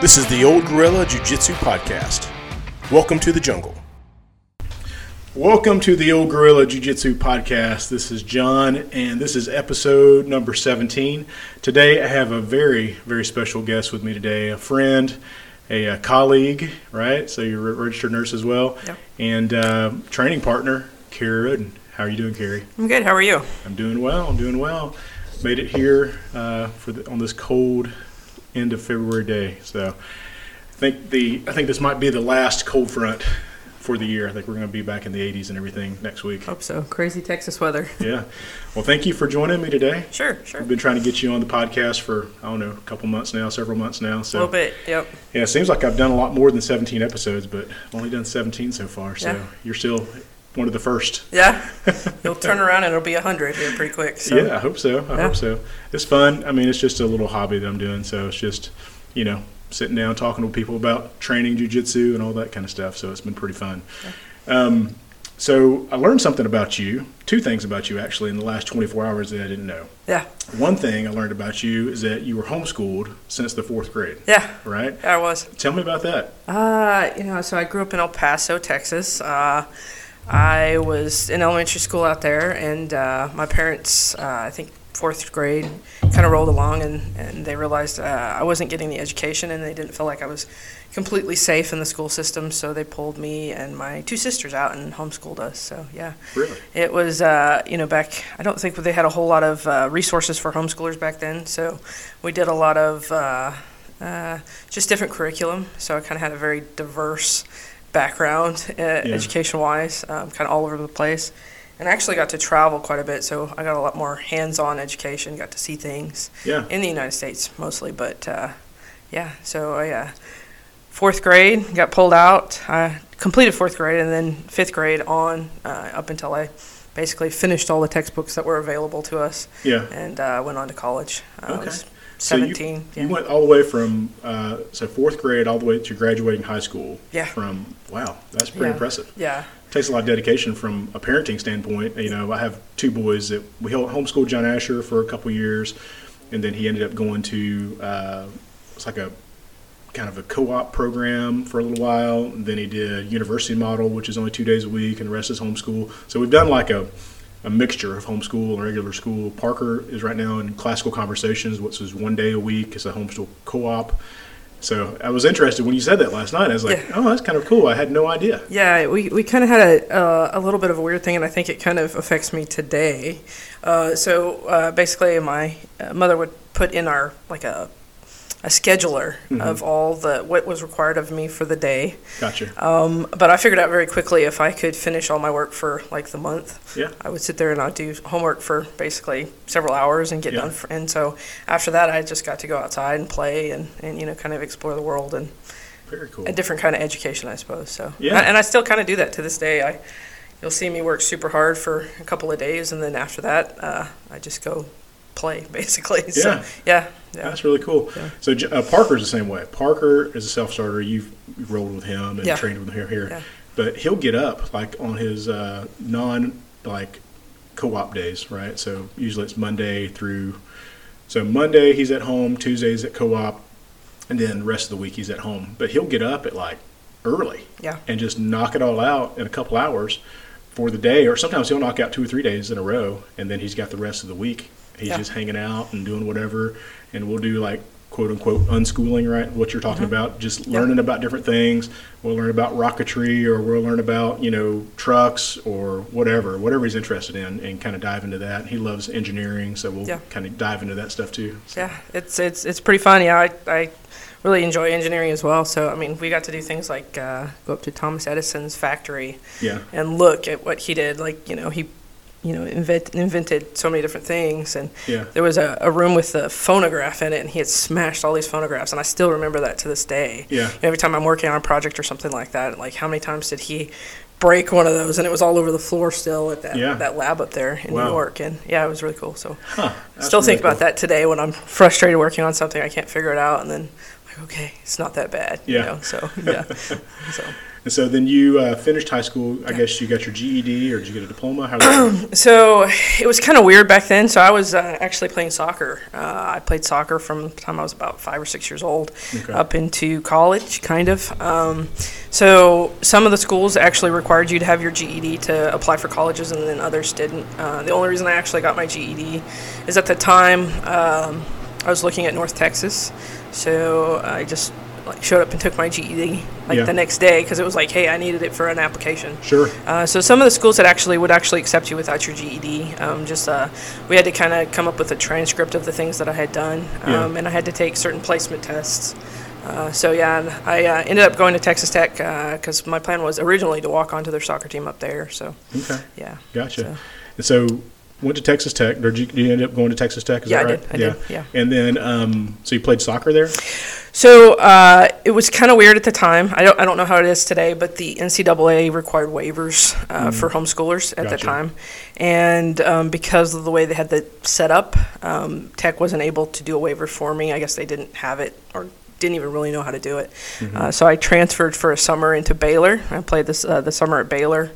This is the Old Gorilla Jiu Jitsu Podcast. Welcome to the jungle. Welcome to the Old Gorilla Jiu Jitsu Podcast. This is John, and this is episode number 17. Today, I have a very, very special guest with me today a friend, a, a colleague, right? So, you're a registered nurse as well, Yep. and uh, training partner, Keri Roden. How are you doing, Keri? I'm good. How are you? I'm doing well. I'm doing well. Made it here uh, for the, on this cold end of February day. So I think the I think this might be the last cold front for the year. I think we're going to be back in the 80s and everything next week. Hope so. Crazy Texas weather. Yeah. Well, thank you for joining me today. Sure, sure. I've been trying to get you on the podcast for I don't know a couple months now, several months now. A little bit. Yep. yeah, it seems like I've done a lot more than 17 episodes, but I've only done 17 so far. So Yeah. you're still one of the first. Yeah. You'll turn around and it'll be a hundred here pretty quick. So. Yeah, I hope so. I Yeah. hope so. It's fun. I mean, it's just a little hobby that I'm doing. So it's just, you know, sitting down talking to people about training jujitsu and all that kind of stuff. So it's been pretty fun. Um, so I learned something about you, two things about you actually, in the last 24 hours that I didn't know. Yeah. One thing I learned about you is that you were homeschooled since the fourth grade, Yeah. right? Yeah, I was. Tell me about that. Uh, you know, so I grew up in El Paso, Texas. Uh, I was in elementary school out there, and uh, my parents, uh, I think fourth grade, kind of rolled along, and, and they realized uh, I wasn't getting the education, and they didn't feel like I was completely safe in the school system, so they pulled me and my two sisters out and homeschooled us. So yeah, Really? it was uh, you know back. I don't think they had a whole lot of uh, resources for homeschoolers back then, so we did a lot of uh, uh, just different curriculum. So I kind of had a very diverse background uh, education wise, um, kind of all over the place. And I actually got to travel quite a bit, so I got a lot more hands-on education. Got to see things Yeah. in the United States mostly, but uh, yeah. So I uh, fourth grade got pulled out. I completed fourth grade, and then fifth grade on uh, up until I basically finished all the textbooks that were available to us, Yeah. and uh, went on to college. Okay. Was So you- 17. You, went all the way from uh, so fourth grade all the way to graduating high school. Yeah. From wow, that's pretty Yeah. impressive. yeah. takes a lot of dedication from a parenting standpoint. You know, I have two boys that we homeschooled John Asher for a couple years, and then he ended up going to uh, it's like a kind of a co-op program for a little while. And then he did university model, which is only two days a week, and the rest is homeschool. So we've done like a a mixture of homeschool and regular school. Parker is right now in classical conversations, which is one day a week. It's a homeschool co-op. So I was interested when you said that last night. I was like, Yeah. "Oh, that's kind of cool." I had no idea. Yeah, we, we kind of had a, uh, a little bit of a weird thing, and I think it kind of affects me today. Uh, so uh, basically, my uh, mother would put in our like a a scheduler of all the what was required of me for the day. Gotcha. Um, but I figured out very quickly if I could finish all my work for like the month, Yeah. I would sit there and I'd do homework for basically several hours and get Yeah. done. For, and so after that, I just got to go outside and play and, and you know kind of explore the world and Very cool. a different kind of education, I suppose. So Yeah. and, and I still kind of do that to this day. I you'll see me work super hard for a couple of days, and then after that, uh, I just go play basically. So Yeah. Yeah, That's really cool. Yeah. So uh, Parker's the same way. Parker is a self starter. You've, rolled with him and Yeah. trained with him here. But he'll get up like on his uh, non like co-op days, right? So usually it's Monday through. So Monday he's at home, Tuesdays at co-op, and then the rest of the week he's at home. But he'll get up at like early yeah, and just knock it all out in a couple hours for the day, or sometimes he'll knock out two or three days in a row, and then he's got the rest of the week. He's Yeah. just hanging out and doing whatever, and we'll do like quote unquote unschooling, right? What you're talking about, just Mm-hmm. Yeah. learning about different things. We'll learn about rocketry, or we'll learn about you know trucks or whatever, whatever he's interested in, and kind of dive into that. He loves engineering, so we'll Yeah. kind of dive into that stuff too. So, yeah. It's it's it's pretty fun. Yeah, I I really enjoy engineering as well. So I mean, we got to do things like uh, go up to Thomas Edison's factory yeah, and look at what he did. Like you know he. You know, invent, invented so many different things, and yeah, there was a, a room with a phonograph in it, and he had smashed all these phonographs, and I still remember that to this day. yeah. Every time I'm working on a project or something like that, like how many times did he break one of those, and it was all over the floor still at that Yeah. that lab up there in Wow. New York, and yeah, it was really cool. So Huh, still really think about cool. that today when I'm frustrated working on something I can't figure it out, and then like okay, it's not that bad, Yeah. you know. So yeah, so And so then you uh, finished high school. I guess you got your GED or did you get a diploma? How So it was kind of weird back then. So I was uh, actually playing soccer. Uh, I played soccer from the time I was about five or six years old Okay. up into college, kind of. Um, so some of the schools actually required you to have your GED to apply for colleges, and then others didn't. Uh, the only reason I actually got my GED is at the time um, I was looking at North Texas. So I just like showed up and took my GED like Yeah. the next day because it was like, hey, I needed it for an application. Sure. Uh, so some of the schools that actually would actually accept you without your GED, um, just uh, we had to kind of come up with a transcript of the things that I had done, Yeah. um, and I had to take certain placement tests. Uh, so yeah, I uh, ended up going to Texas Tech because my plan was originally to walk onto their soccer team up there. So Okay. yeah, Gotcha. So- And so went to Texas Tech. Or did you, did you end up going to Texas Tech? Is Yeah, that I did. I did, yeah. And then, um, so you played soccer there? So uh, it was kind of weird at the time. I don't, I don't know how it is today, but the NCAA required waivers uh, for homeschoolers at the time, and um, because of the way they had the set up, um, Tech wasn't able to do a waiver for me. I guess they didn't have it or didn't even really know how to do it. Uh, so I transferred for a summer into Baylor. I played this uh, the summer at Baylor,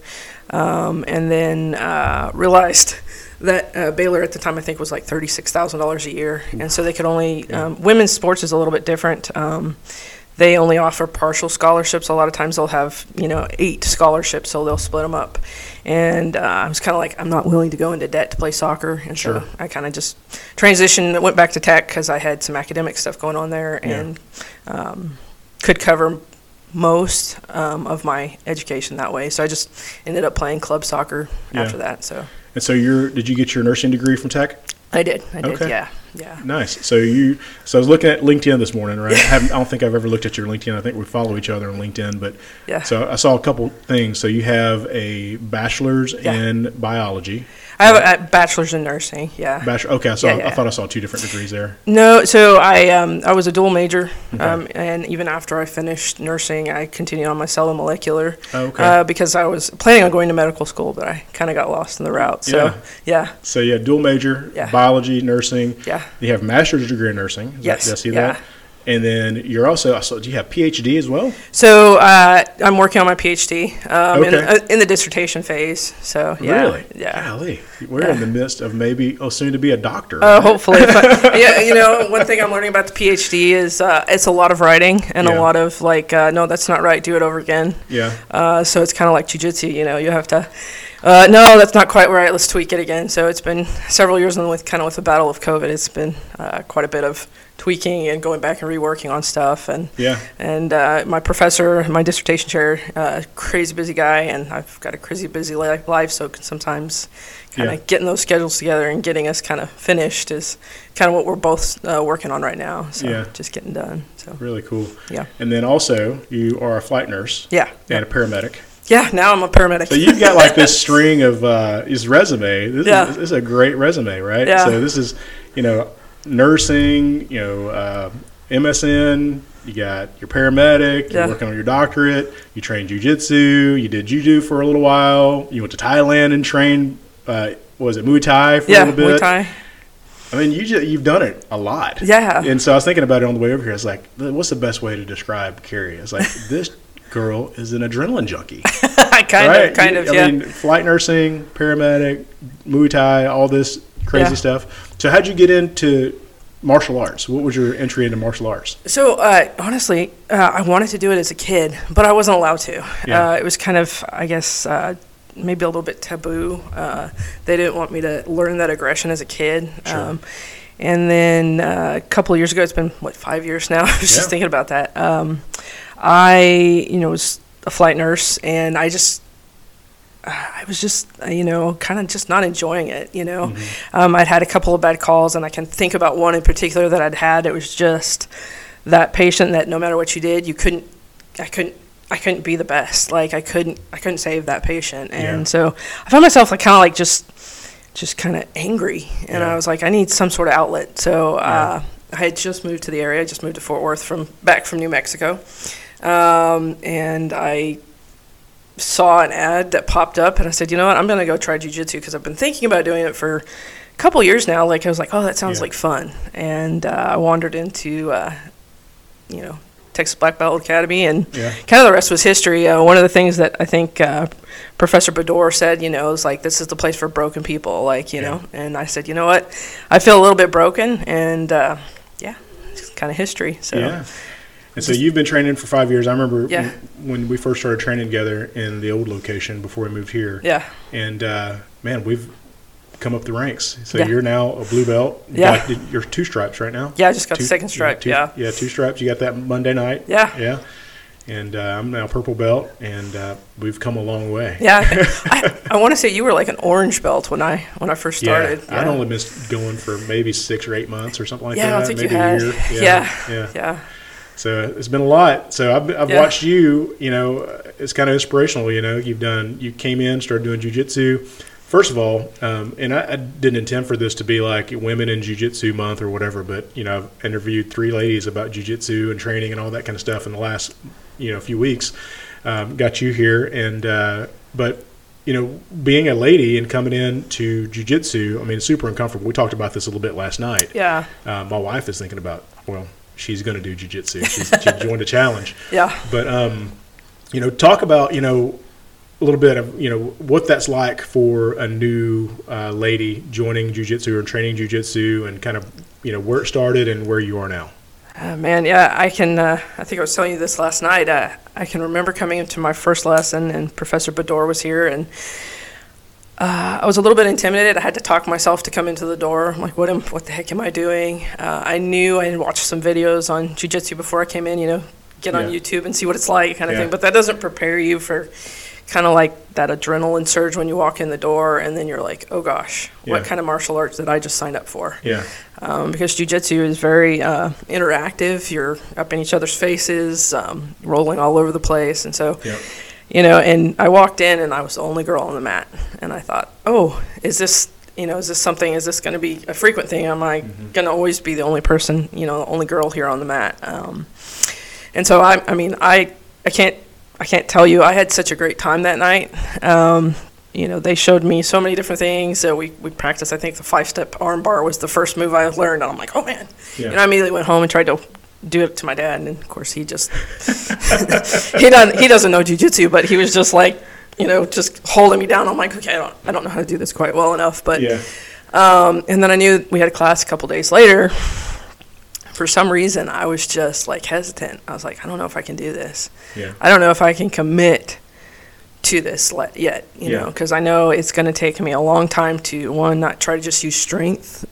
um, and then uh, realized that uh, Baylor at the time I think was like thirty six thousand dollars a year, and so they could only um, women's sports is a little bit different. Um, they only offer partial scholarships. A lot of times they'll have you know eight scholarships, so they'll split them up. And uh, I was kind of like, I'm not willing to go into debt to play soccer, and Sure. so I kind of just transitioned, went back to tech because I had some academic stuff going on there, Yeah. and um, could cover most um, of my education that way. So I just ended up playing club soccer Yeah. after that. So And so you're, did you get your nursing degree from Tech? I did, I did, Okay. yeah, yeah. Nice. So you, so I was looking at LinkedIn this morning, right? I, haven't, I don't think I've ever looked at your LinkedIn. I think we follow each other on LinkedIn, but Yeah. so I saw a couple things. So you have a bachelor's Yeah. in biology. I have a, a bachelor's in nursing. Yeah. Bachelor. Okay, I saw. Yeah, I yeah. thought I saw two different degrees there. No, so I um, I was a dual major, um, and even after I finished nursing, I continued on my cell and molecular Oh, okay. uh, because I was planning on going to medical school, but I kind of got lost in the route. So Yeah. yeah, So you had dual major, Yeah. biology, nursing. yeah, You have master's degree in nursing. Is that- Yes, did I see yeah. that? And then you're also. Saw. Do you have PhD as well? So uh, I'm working on my PhD um, in, Okay. uh, in the dissertation phase. So yeah, Really? yeah. Golly, we're in the midst of maybe oh soon to be a doctor. Uh, hopefully, but, yeah. You know, one thing I'm learning about the PhD is uh, it's a lot of writing and Yeah. a lot of like, uh, no, that's not right. Do it over again. yeah. Uh, so it's kind of like jujitsu, you know, you have to, uh, no, that's not quite right. Let's tweak it again. So it's been several years, and with kind of with the battle of COVID, it's been uh, quite a bit of tweaking and going back and reworking on stuff. And Yeah. and uh, my professor, my dissertation chair, uh, crazy busy guy, and I've got a crazy busy li- life. So sometimes kind of Yeah. getting those schedules together and getting us kind of finished is kind of what we're both uh, working on right now. So Yeah. just getting done. So Really cool. yeah, And then also you are a flight nurse yeah, and a paramedic. yeah. Now I'm a paramedic. So you've got like this string of uh, his resume. This, Yeah. is, this is a great resume, right? Yeah. So this is, you know, nursing, you know, uh, MSN. You got your paramedic. You're Yeah. working on your doctorate. You trained jujitsu. You did judo for a little while. You went to Thailand and trained. Uh, was it Muay Thai for yeah, a little bit? Muay Thai. I mean, you just, you've done it a lot. Yeah. And so I was thinking about it on the way over here. It's like, what's the best way to describe Keri? It's like this girl is an adrenaline junkie. kind right? of, kind of, I yeah. mean, flight nursing, paramedic, Muay Thai, all this crazy Yeah. stuff. So, how'd you get into martial arts? What was your entry into martial arts? so uh, honestly, uh, I wanted to do it as a kid, but I wasn't allowed to. Yeah. Uh, it was kind of, I guess, uh, maybe a little bit taboo. Uh, they didn't want me to learn that aggression as a kid. Sure. Um, and then uh, a couple of years ago, it's been what five years now. I was Yeah. just thinking about that. Um, I, you know, was a flight nurse, and I just I was just, uh, you know, kind of just not enjoying it. You know, um, I'd had a couple of bad calls, and I can think about one in particular that I'd had. It was just that patient that no matter what you did, you couldn't, I couldn't, I couldn't be the best. Like I couldn't, I couldn't save that patient, and Yeah. so I found myself like kind of like just, just kind of angry, and Yeah. I was like, I need some sort of outlet. So uh, I had just moved to the area. I just moved to Fort Worth from back from New Mexico, um, and I saw an ad that popped up and I said, you know what, I'm going to go try jujitsu because I've been thinking about doing it for a couple years now. Like, I was like, oh, that sounds Yeah. like fun. And uh, I wandered into, uh, you know, Texas Black Belt Academy, and Yeah. kind of the rest was history. Uh, one of the things that I think uh, Professor Bador said, you know, is like this is the place for broken people, like you Yeah. know. And I said, you know what, I feel a little bit broken, and uh, yeah, it's kind of history. So Yeah. And so you've been training for five years. I remember Yeah. when we first started training together in the old location before we moved here. yeah, And uh, man, we've come up the ranks. So Yeah. you're now a blue belt. You Yeah. got- you're two stripes right now. yeah, I just got Two- the second stripe. two- yeah, Yeah, two stripes. You got that Monday night. yeah. Yeah. And uh, I'm now purple belt, and uh, we've come a long way. Yeah, I, I want to say you were like an orange belt when I when I first started. Yeah, I'd only been going for maybe six or eight months or something like Yeah, I that. don't think you maybe had. a year. Yeah. yeah. yeah, So it's been a lot. So I've, I've Yeah. watched you. You know, uh, it's kind of inspirational. You know, you've done. You came in, started doing jujitsu. First of all, um, and I, I didn't intend for this to be like Women in Jiu-Jitsu Month or whatever, but you know, I've interviewed three ladies about jiu-jitsu and training and all that kind of stuff in the last you know few weeks. Um, got you here, and uh, but you know, being a lady and coming in to jiu-jitsu, I mean, super uncomfortable. We talked about this a little bit last night. yeah, Uh, my wife is thinking about, well, she's going to do jiu-jitsu. She's, she joined a challenge. yeah. But, um, you know, talk about, you know, a little bit of, you know, what that's like for a new uh, lady joining jiu-jitsu or training jiu-jitsu and kind of, you know, where it started and where you are now. Uh, man, yeah, I can. Uh, I think I was telling you this last night. Uh, I can remember coming into my first lesson, and Professor Bador was here, and uh, I was a little bit intimidated. I had to talk myself to come into the door. I'm like, what am, what the heck am I doing? Uh, I knew I had watched some videos on jujitsu before I came in. You know, get on YouTube and see what it's like, kind of Yeah. thing. But that doesn't prepare you for kind of like that adrenaline surge when you walk in the door, and then you're like, oh gosh, what kind of martial arts did I just sign up for? Yeah. um, because jujitsu is very uh, interactive. You're up in each other's faces, um, rolling all over the place, and so Yep. You know. And I walked in, and I was the only girl on the mat, and I thought, oh, is this you know, is this something? Is this going to be a frequent thing? Am I going to always be the only person, you know, the only girl here on the mat? Um, and so I, I mean, I, I can't, I can't tell you. I had such a great time that night. Um, you know, they showed me so many different things. So we, we practiced. I think the five step arm bar was the first move I learned, and I'm like, oh man. Yeah. And I immediately went home and tried to do it to my dad, and of course he just he doesn't he doesn't know jujitsu, but he was just like, you know, just holding me down. I'm like, okay, I don't I don't know how to do this quite well enough, but Yeah. um, and then I knew we had a class a couple days later. For some reason, I was just like hesitant. I was like, I don't know if I can do this. Yeah. I don't know if I can commit to this le- yet, you Yeah. know, because I know it's going to take me a long time to one not try to just use strength,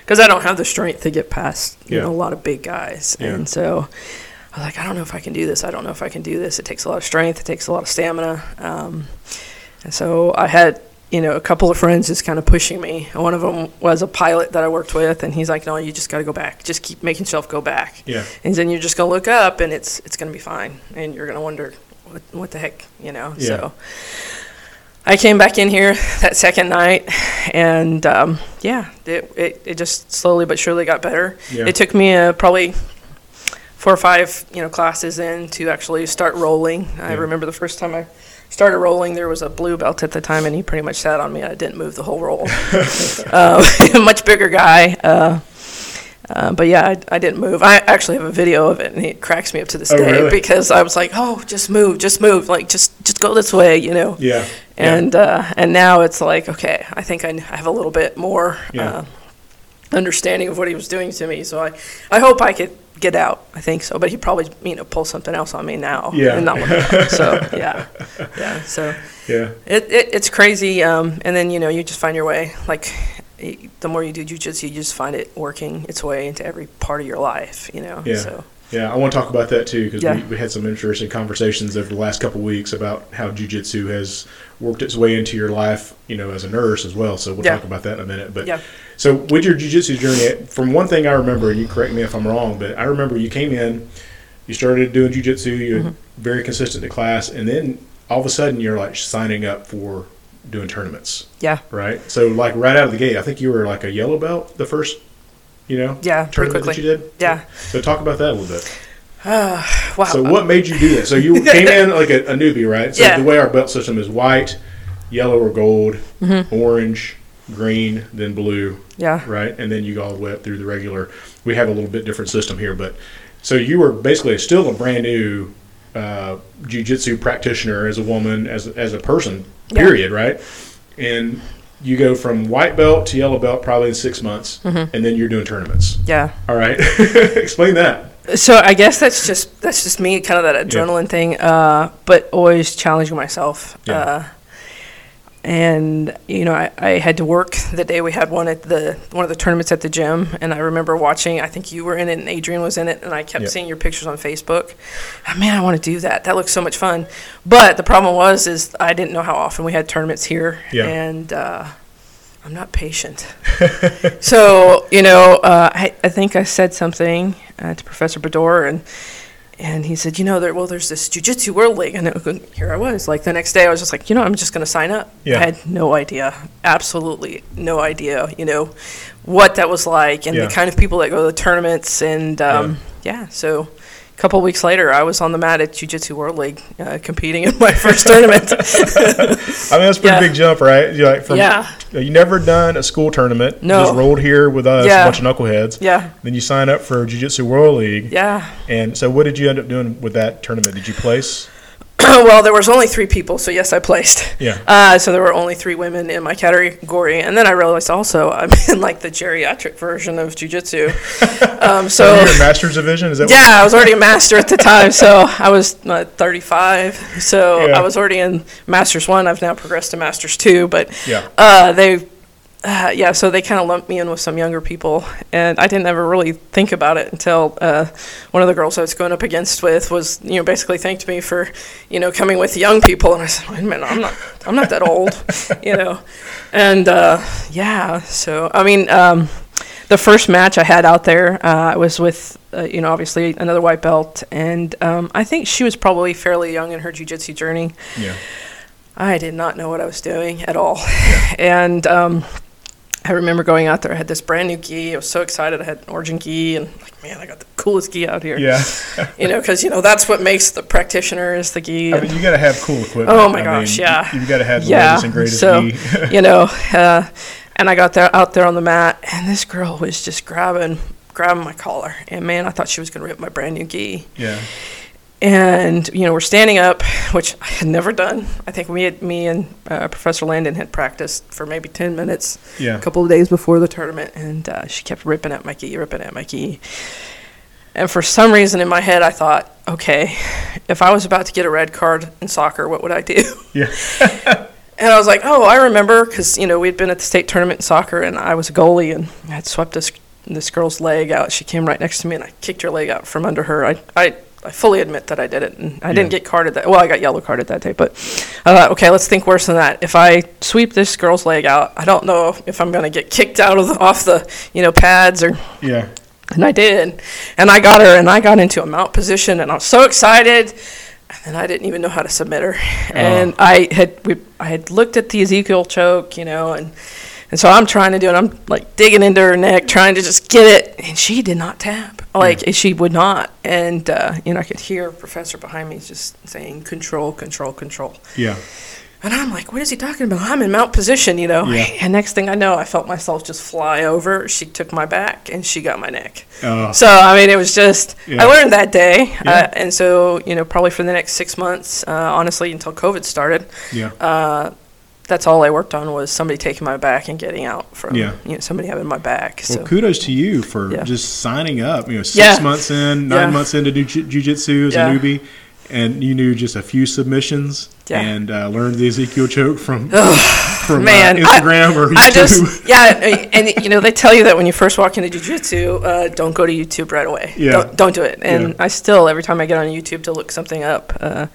because I don't have the strength to get past you Yeah. know a lot of big guys, Yeah. and so I was like, I don't know if I can do this. I don't know if I can do this. It takes a lot of strength. It takes a lot of stamina, um, and so I had you know a couple of friends just kind of pushing me. And One of them was a pilot that I worked with, and he's like, No, you just got to go back. Just keep making yourself go back. Yeah. And then you're just gonna look up, and it's it's gonna be fine, and you're gonna wonder what what the heck, you know. Yeah. So I came back in here that second night, and um, yeah, it, it it just slowly but surely got better. Yeah. It took me uh, probably four or five you know classes in to actually start rolling. I remember the first time I started rolling, there was a blue belt at the time, and he pretty much sat on me. I didn't move the whole roll. uh, much bigger guy. Uh, uh, but yeah, I, I didn't move. I actually have a video of it, and it cracks me up to this Oh, day really? because I was like, "Oh, just move, just move, like just just go this way," you know. Yeah. And uh, and now it's like, okay, I think I have a little bit more Yeah. uh, understanding of what he was doing to me. So I, I hope I could get out. I think so, but he probably you know pull something else on me now. Yeah. And not look out. so yeah, yeah. So Yeah. it, it it's crazy. Um, and then you know you just find your way. Like y- the more you do jujitsu, you just find it working its way into every part of your life. You know. Yeah. So Yeah, I want to talk about that too because Yeah. we, we had some interesting conversations over the last couple of weeks about how jujitsu has worked its way into your life, you know, as a nurse as well. So we'll Yeah. talk about that in a minute. But Yeah. so with your jujitsu journey, from one thing I remember, and you correct me if I'm wrong, but I remember you came in, you started doing jujitsu, you Mm-hmm. were very consistent in class, and then all of a sudden you're like signing up for doing tournaments, yeah, right? So like right out of the gate, I think you were like a yellow belt the first, you know, yeah, tournament that you did. Yeah. So talk about that a little bit. Wow. So what made you do that? So you came in like a, a newbie, right? So Yeah. the way our belt system is white, yellow or gold, Mm-hmm. orange, green, then blue, yeah. right? And then you go all the way up through the regular. We have a little bit different system here, but So you were basically still a brand new uh, jujitsu practitioner as a woman, as as a person. Yeah. Period. Right. And you go from white belt to yellow belt probably in six months, Mm-hmm. and then you're doing tournaments. Yeah. All right. Explain that. So I guess that's just that's just me, kind of that adrenaline thing. Uh, but always challenging myself. Yeah. Uh, and you know, I, I had to work the day we had one at the one of the tournaments at the gym, and I remember watching. I think you were in it, and Adrian was in it, and I kept Yeah. seeing your pictures on Facebook. Oh, man, I want to do that. That looks so much fun. But the problem was, is I didn't know how often we had tournaments here, Yeah. and uh, I'm not patient. so you know, uh, I, I think I said something uh, to Professor Bador, and and he said, you know, there well, there's this Jiu-Jitsu World League, and it, here I was. Like the next day, I was just like, you know, I'm just going to sign up. Yeah. I had no idea, absolutely no idea, you know, what that was like, and Yeah. the kind of people that go to the tournaments, and um, yeah. So. A couple weeks later, I was on the mat at Jiu-Jitsu World League, uh, competing in my first tournament. I mean, that's a pretty Yeah. big jump, right? You're like from, Yeah. You never done a school tournament. No. You just rolled here with us, Yeah. a bunch of knuckleheads. yeah, Then you sign up for Jiu Jitsu World League. yeah. And so, what did you end up doing with that tournament? Did you place? well, there was only three people, so yes, I placed. Yeah. Uh, so there were only three women in my category, and then I realized also I'm in like the geriatric version of jujitsu. Um, So in Masters Division. Is that? yeah, I was already a master at the time, so I was uh, 35. So Yeah. I was already in Masters one. I've now progressed to Masters two, but Yeah. uh, they. Uh, yeah, so they kind of lumped me in with some younger people, and I didn't ever really think about it until uh, one of the girls I was going up against with was, you know, basically thanked me for, you know, coming with young people, and I said, wait a minute, I'm not, I'm not that old, you know, and uh, yeah, so I mean, um, the first match I had out there, uh, I was with, uh, you know, obviously another white belt, and um, I think she was probably fairly young in her jujitsu journey. Yeah. I did not know what I was doing at all. And um, I remember going out there. I had this brand new gi. I was so excited. I had an origin gi, and like, man, I got the coolest gi out here. Yeah. You know, because you know that's what makes the practitioner is the gi. I mean, you got to have cool equipment. Oh my I gosh, mean, yeah. You, have got to have the Yeah, latest and greatest. so- gi. you know, uh, and I got there out there on the mat, and this girl was just grabbing grabbing my collar, and man, I thought she was gonna rip my brand new gi. yeah. And you know we're standing up, which I had never done. I think me, me and uh, Professor Landon had practiced for maybe ten minutes Yeah. a couple of days before the tournament, and uh, she kept ripping at my gi, ripping at my gi. And for some reason in my head, I thought, okay, if I was about to get a red card in soccer, what would I do? Yeah. And I was like, oh, I remember, because you know we'd been at the state tournament in soccer, and I was a goalie, and I had swept this this girl's leg out. She came right next to me, and I kicked her leg out from under her. I I, I fully admit that I did it, and I didn't get carded that. Well, I got yellow carded that day, but I thought, okay, let's think worse than that. If I sweep this girl's leg out, I don't know if I'm going to get kicked out of the, off the you know pads or Yeah. and I did. And I got her and I got into a mount position and I was so excited. And I didn't even know how to submit her. Oh. And I had we, I had looked at the Ezekiel choke, you know, and and so I'm trying to do it. I'm like digging into her neck, trying to just get it, and she did not tap. Like she would not. And uh, you know, I could hear Professor behind me just saying, "Control, control, control." Yeah. And I'm like, what is he talking about? I'm in mount position, you know. Yeah. And next thing I know, I felt myself just fly over. She took my back and she got my neck. Oh. So I mean, it was just Yeah. I learned that day, Yeah. uh, and so you know, probably for the next six months, uh, honestly, until COVID started, Yeah. Uh, that's all I worked on was somebody taking my back and getting out from Yeah. you know somebody having my back. So Well, kudos to you for Yeah. just signing up. You know, six Yeah. months in, nine months into jiu- jujitsu as a newbie, and you knew just a few submissions and uh, learned the Ezekiel choke from from man, uh, Instagram or YouTube. I just yeah, and you know they tell you that when you first walk into jujitsu, uh, don't go to YouTube right away. Yeah. Don't, don't do it. And. I still every time I get on YouTube to look something up. Uh,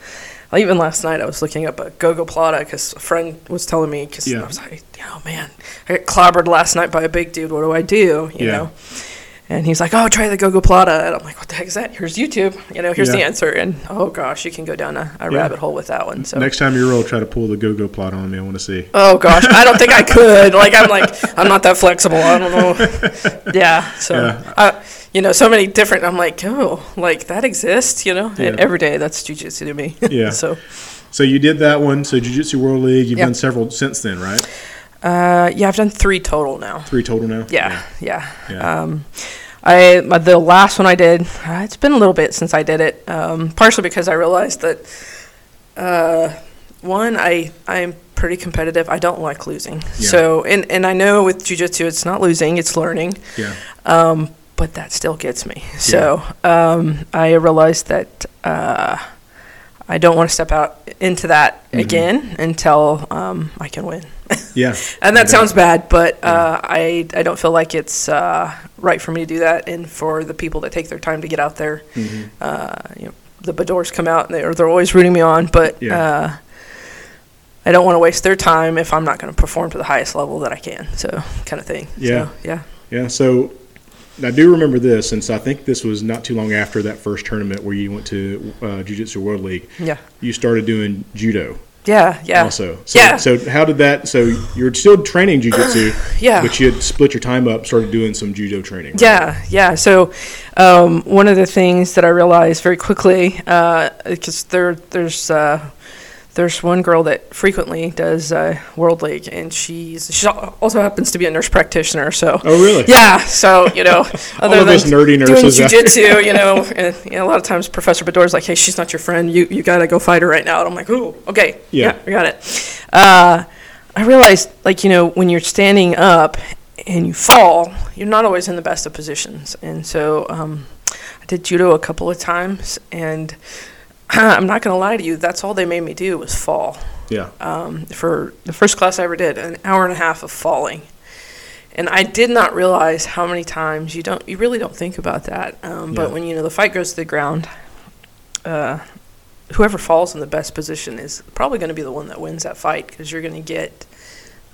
even last night I was looking up a Gogo Plata because a friend was telling me because Yeah. I was like, oh man, I got clobbered last night by a big dude. What do I do? You Yeah. know. And he's like, "Oh, try the Gogo Plata." And I'm like, "What the heck is that?" Here's YouTube. You know, here's the answer. And oh gosh, you can go down a, a Yeah. rabbit hole with that one. So Next time you roll, try to pull the go-go plot on me. I want to see. Oh gosh, I don't think I could. Like I'm like I'm not that flexible. I don't know. Yeah. So Yeah. I, you know, so many different. I'm like, oh, like that exists. You know, Yeah. and every day that's jujitsu to me. Yeah. so So you did that one. So Jiu-Jitsu World League. You've Yep. done several since then, right? Uh, yeah, I've done three total now. Three total now. Yeah, yeah. Yeah. Um, I the last one I did, uh, it's been a little bit since I did it. Um, partially because I realized that uh, one, I I'm pretty competitive. I don't like losing. Yeah. So and and I know with jujitsu, it's not losing, it's learning. Yeah. Um, but that still gets me. So um, I realized that uh, I don't want to step out into that Mhm. again until um, I can win. Yeah. And that sounds bad, but uh, I I don't feel like it's uh, right for me to do that, and for the people that take their time to get out there. Mhm. Uh, you know, the Badors come out and they're they're always rooting me on, but Yeah. uh, I don't want to waste their time if I'm not going to perform to the highest level that I can. So kind of thing. Yeah. So, yeah. Yeah. So I do remember this, since I think this was not too long after that first tournament where you went to uh, Jiu Jitsu World League. Yeah. You started doing judo Yeah. Yeah. also. So, Yeah. So how did that? So you're still training Jiu Jitsu, Yeah. but you had split your time up, started doing some judo training. right? Yeah, yeah. So, um, one of the things that I realized very quickly, because there, there's, uh, there's one girl that frequently does uh, World League, and she's she also happens to be a nurse practitioner. So, Oh, really? yeah. So, you know, other than nerdy doing nurses. out- jujitsu, you know, and, you know, a lot of times Professor Bador's like, "Hey, she's not your friend. You you gotta go fight her right now." And I'm like, "Ooh, okay, Yeah. yeah, I got it." Uh, I realized, like, you know, when you're standing up and you fall, you're not always in the best of positions, and so um, I did judo a couple of times, and I'm not gonna lie to you, that's all they made me do was fall yeah. um, for the first class I ever did, an hour and a half of falling. And I did not realize how many times you don't, you really don't think about that. Um, But Yeah. when you know the fight goes to the ground, uh, whoever falls in the best position is probably going to be the one that wins that fight because you're going to get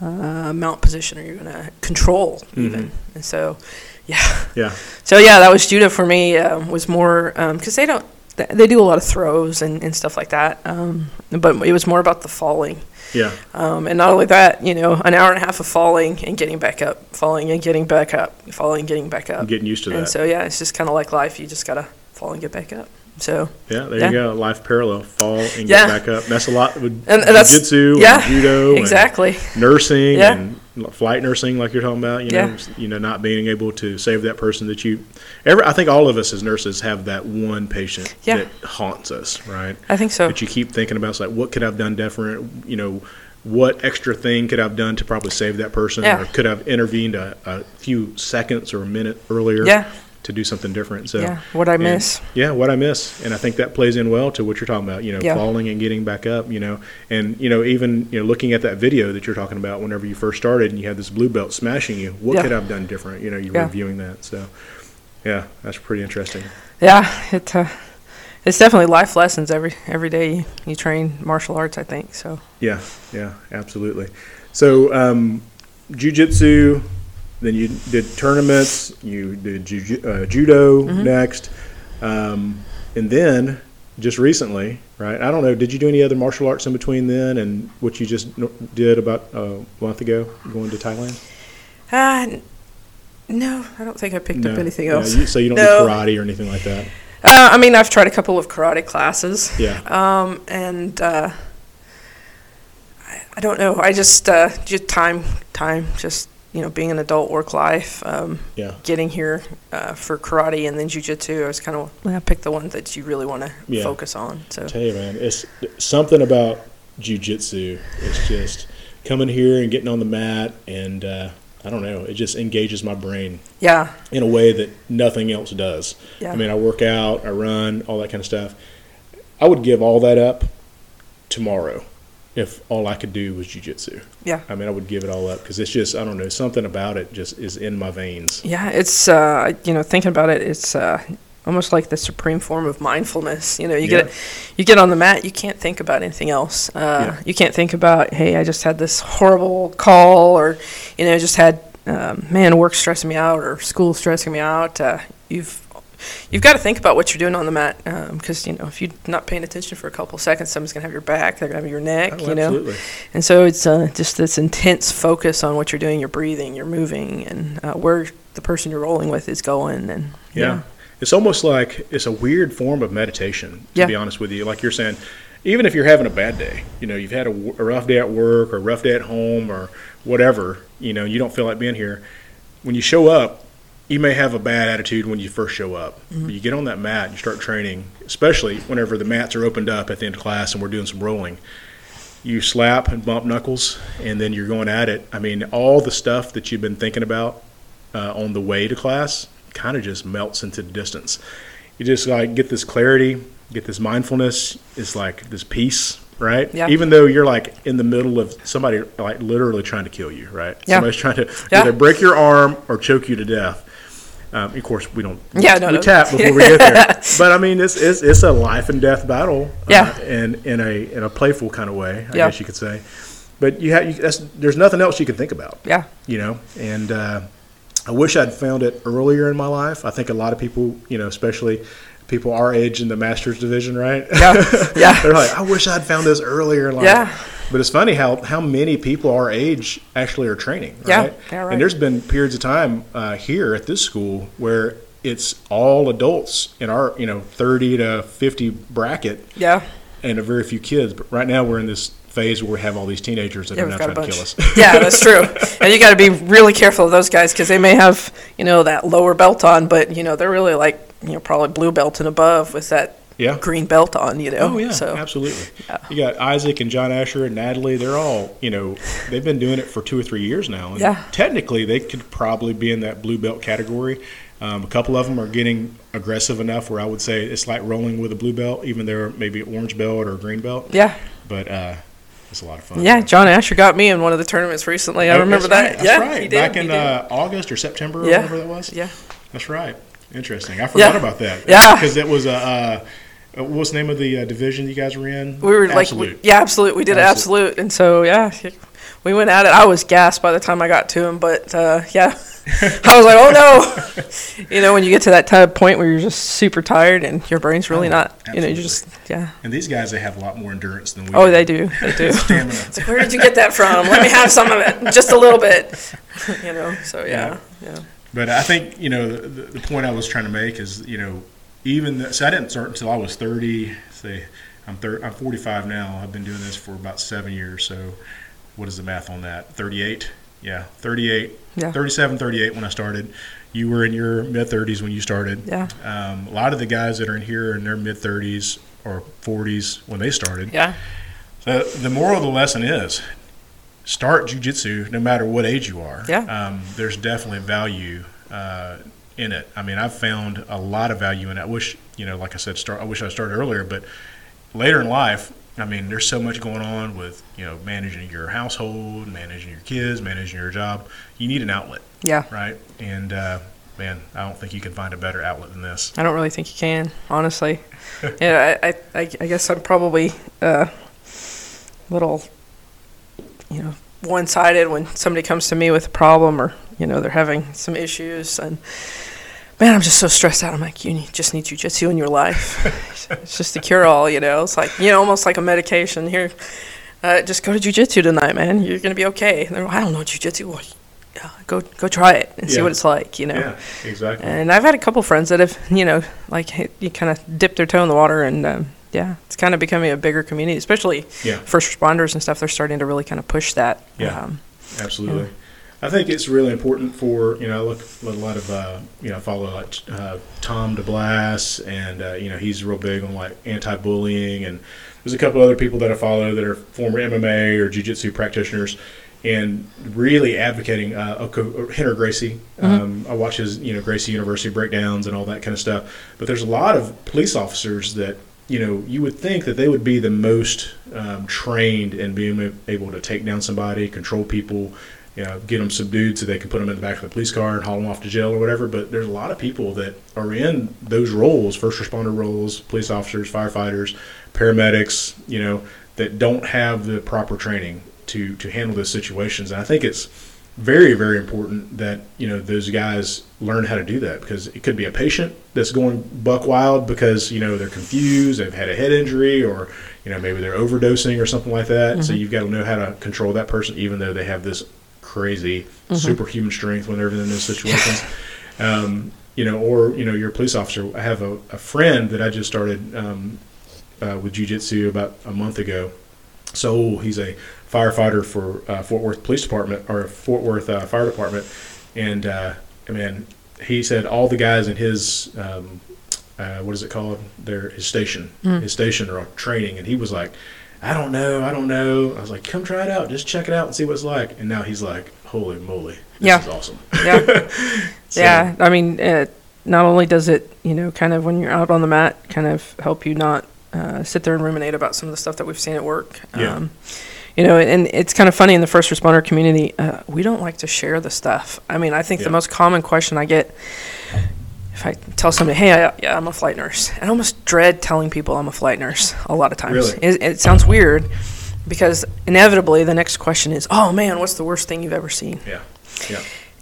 uh, mount position or you're going to control even. And so, yeah. Yeah. So yeah, that was judo for me. Um, was more because they don't th- they do a lot of throws and, and stuff like that. Um, but it was more about the falling. Yeah. Um, and not only that, you know, an hour and a half of falling and getting back up, falling and getting back up, falling and getting back up. I'm getting used to that. And so yeah, it's just kind of like life. You just gotta fall and get back up. So yeah, there yeah. you go. Life parallel. Fall and Yeah. get back up. That's a lot with And- and that's- jiu-jitsu yeah, and judo exactly. and nursing Yeah. and flight nursing like you're talking about, you know, Yeah. you know, not being able to save that person that you every I think all of us as nurses have that one patient Yeah. that haunts us, right? I think so. that you keep thinking about. It's like, what could I have done different? You know, what extra thing could I have done to probably save that person, Yeah. or could I have intervened a, a few seconds or a minute earlier Yeah. To do something different? So, Yeah. What I miss. yeah, what I miss, and I think that plays in well to what you're talking about. You know, Yeah. falling and getting back up. You know, and you know, even you know, looking at that video that you're talking about, whenever you first started, and you had this blue belt smashing you, what Yeah. could I have done different? You know, you Yeah. were viewing that. So, yeah, that's pretty interesting. Yeah. It. Uh, it's definitely life lessons every every day you, you train martial arts. I think so. Yeah, yeah, absolutely. So, um, jujitsu, then you did tournaments, you did ju- uh, judo Mm-hmm. next, um, and then just recently, right? I don't know. Did you do any other martial arts in between then and what you just did about uh, a month ago, going to Thailand? Uh, no, I don't think I picked up No. anything Yeah, else. you- so you don't No. do karate or anything like that? Uh, I mean, I've tried a couple of karate classes. Yeah, Um, and uh, I, I don't know. I just uh, just time time just you know being an adult work life. Um, yeah, getting here uh, for karate and then jujitsu, I was kind of well, pick the one that you really want to Yeah. focus on. So tell you, man, it's something about jujitsu. It's just coming here and getting on the mat, and uh, I don't know, it just engages my brain yeah, in a way that nothing else does. yeah, I mean, I work out, I run, all that kind of stuff. I would give all that up tomorrow if all I could do was jujitsu. yeah. I mean, I would give it all up because it's just, I don't know, something about it just is in my veins. Yeah, it's uh, you know thinking about it, it's uh, almost like the supreme form of mindfulness. You know, you Yeah. get you get on the mat, you can't think about anything else. Uh, Yeah. You can't think about, hey, I just had this horrible call, or you know, just had um, man work stressing me out, or school stressing me out. Uh, you've you've got to think about what you're doing on the mat because you know if you're not paying attention for a couple seconds, someone's gonna have your back, they're gonna have your neck. Oh, you know, absolutely. and so it's uh, just this intense focus on what you're doing, you're breathing, you're moving, and uh, where the person you're rolling with is going. And Yeah. It's almost like it's a weird form of meditation, to Yeah. be honest with you. Like you're saying, even if you're having a bad day, you know, you've had a, w- a rough day at work or a rough day at home or whatever, you know, you don't feel like being here. When you show up, you may have a bad attitude when you first show up. Mm-hmm. You get on that mat, and you start training, especially whenever the mats are opened up at the end of class and we're doing some rolling. You slap and bump knuckles, and then you're going at it. I mean, all the stuff that you've been thinking about uh, on the way to class kind of just melts into the distance. You just like get this clarity, get this mindfulness. It's like this peace, right? Yeah. Even though you're like in the middle of somebody like literally trying to kill you, right? Yeah. Somebody's trying to Yeah. either break your arm or choke you to death. Um, of course, we don't. Yeah, no, we no. tap before we get there. but I mean, it's, it's it's a life and death battle. Yeah. Uh, and in a in a playful kind of way, I Yeah. guess you could say. But you have you, that's, there's nothing else you can think about Yeah. you know and uh, i wish i'd found it earlier in my life i think a lot of people you know especially people our age in the masters division right Yeah. Yeah. they're like i wish i'd found this earlier in life Yeah. But it's funny how, how many people our age actually are training right? Yeah, right. and there's been periods of time uh, here at this school where it's all adults in our you know 30 to 50 bracket Yeah. and a very few kids but right now we're in this phase where we have all these teenagers that Yeah, are now trying to kill us yeah, that's true. And you got to be really careful of those guys because they may have, you know, that lower belt on, but you know they're really like, you know, probably blue belt and above with that yeah green belt on. You know. Oh yeah, So absolutely. Yeah. You got Isaac and John Asher and Natalie. They're all you know they've been doing it for two or three years now. And Yeah. Technically, they could probably be in that blue belt category. Um, a couple of them are getting aggressive enough where I would say it's like rolling with a blue belt, even though maybe orange belt or green belt. yeah, But uh, it's a lot of fun. yeah. John Asher got me in one of the tournaments recently. I Oh, remember that. right, That's yeah, right. he did. Back in uh, August or September, or Yeah. whatever that was. yeah. That's right. Interesting. I forgot Yeah. about that. Yeah. Because it was a. Uh, what was the name of the uh, division you guys were in? We were like, we, yeah, absolute. We did Absolute. absolute. and so yeah, we went at it. I was gassed by the time I got to him, but uh, yeah, I was like, oh no, you know, when you get to that type of point where you're just super tired and your brain's really Oh, not, you know, you absolutely. just yeah. And these guys, they have a lot more endurance than we. Oh, do. they do, they do. It's like, where did you get that from? Let me have some of it, just a little bit, you know. So yeah, yeah, But I think you know the, the point I was trying to make is you know even the, so I didn't start until I was thirty. Say I'm thir- I'm 45 now. I've been doing this for about seven years. So what is the math on that? 38. Yeah, 38. Yeah. 37, 38 when I started. You were in your mid 30s when you started. Yeah. Um, a lot of the guys that are in here are in their mid 30s or 40s when they started. yeah, The, the moral of the lesson is start jujitsu no matter what age you are. Yeah. Um, there's definitely value uh, in it. I mean, I've found a lot of value in it. I wish, you know, like I said, start. I wish I started earlier, but later in life, I mean, there's so much going on with you know managing your household, managing your kids, managing your job. You need an outlet, yeah. right? And uh, man, I don't think you can find a better outlet than this. I don't really think you can, honestly. yeah, I, I, I guess I'm probably uh, a little, you know, one-sided when somebody comes to me with a problem or you know they're having some issues and. Man, I'm just so stressed out. I'm like, you need, just need jujitsu in your life. it's just a cure-all, you know. It's like, you know, almost like a medication. Here, uh, just go to jujitsu tonight, man. You're gonna be okay. And they're, I don't know jujitsu. Well, yeah, go go try it and see what it's like, you know. Yeah, exactly. And I've had a couple friends that have, you know, like you kind of dip their toe in the water, and um, yeah, it's kind of becoming a bigger community, especially Yeah. first responders and stuff. They're starting to really kind of push that. Yeah. Um, Absolutely. I think it's really important for you know I look at a lot of uh, you know follow like uh, Tom DeBlass and uh, you know he's real big on like anti-bullying and there's a couple other people that I follow that are former MMA or jiu-jitsu practitioners and really advocating uh, Rener Gracie. Um, I watch his you know Gracie University breakdowns and all that kind of stuff. But there's a lot of police officers that you know you would think that they would be the most um, trained in being able to take down somebody, control people, you know, get them subdued so they can put them in the back of the police car and haul them off to jail or whatever. But there's a lot of people that are in those roles, first responder roles, police officers, firefighters, paramedics, you know, that don't have the proper training to to handle those situations. And I think it's very very important that you know those guys learn how to do that because it could be a patient that's going buck wild because you know they're confused they've had a head injury or you know maybe they're overdosing or something like that. So you've got to know how to control that person even though they have this crazy superhuman strength when they're in those situations. Um, you know or you know you're a police officer. I have a, a friend that i just started um, uh, with jiu-jitsu about a month ago. So he's a firefighter for uh, Fort Worth Police Department or Fort Worth uh, Fire Department, and uh, man, he said all the guys in his um, uh, what is it called? Their his station, his station are training, and he was like, I don't know, I don't know. I was like, come try it out, just check it out and see what it's like. And now he's like, holy moly, this Yeah. is awesome. Yeah. So, yeah. I mean, uh, not only does it, you know, kind of when you're out on the mat, kind of help you not uh, sit there and ruminate about some of the stuff that we've seen at work. Yeah. You know, and it's kind of funny in the first responder community, uh, we don't like to share the stuff. I mean, I think Yeah. the most common question I get if I tell somebody, hey, I, yeah, I'm a flight nurse, I almost dread telling people I'm a flight nurse a lot of times. Really? It, it sounds weird because inevitably the next question is, oh man, what's the worst thing you've ever seen? Yeah, yeah,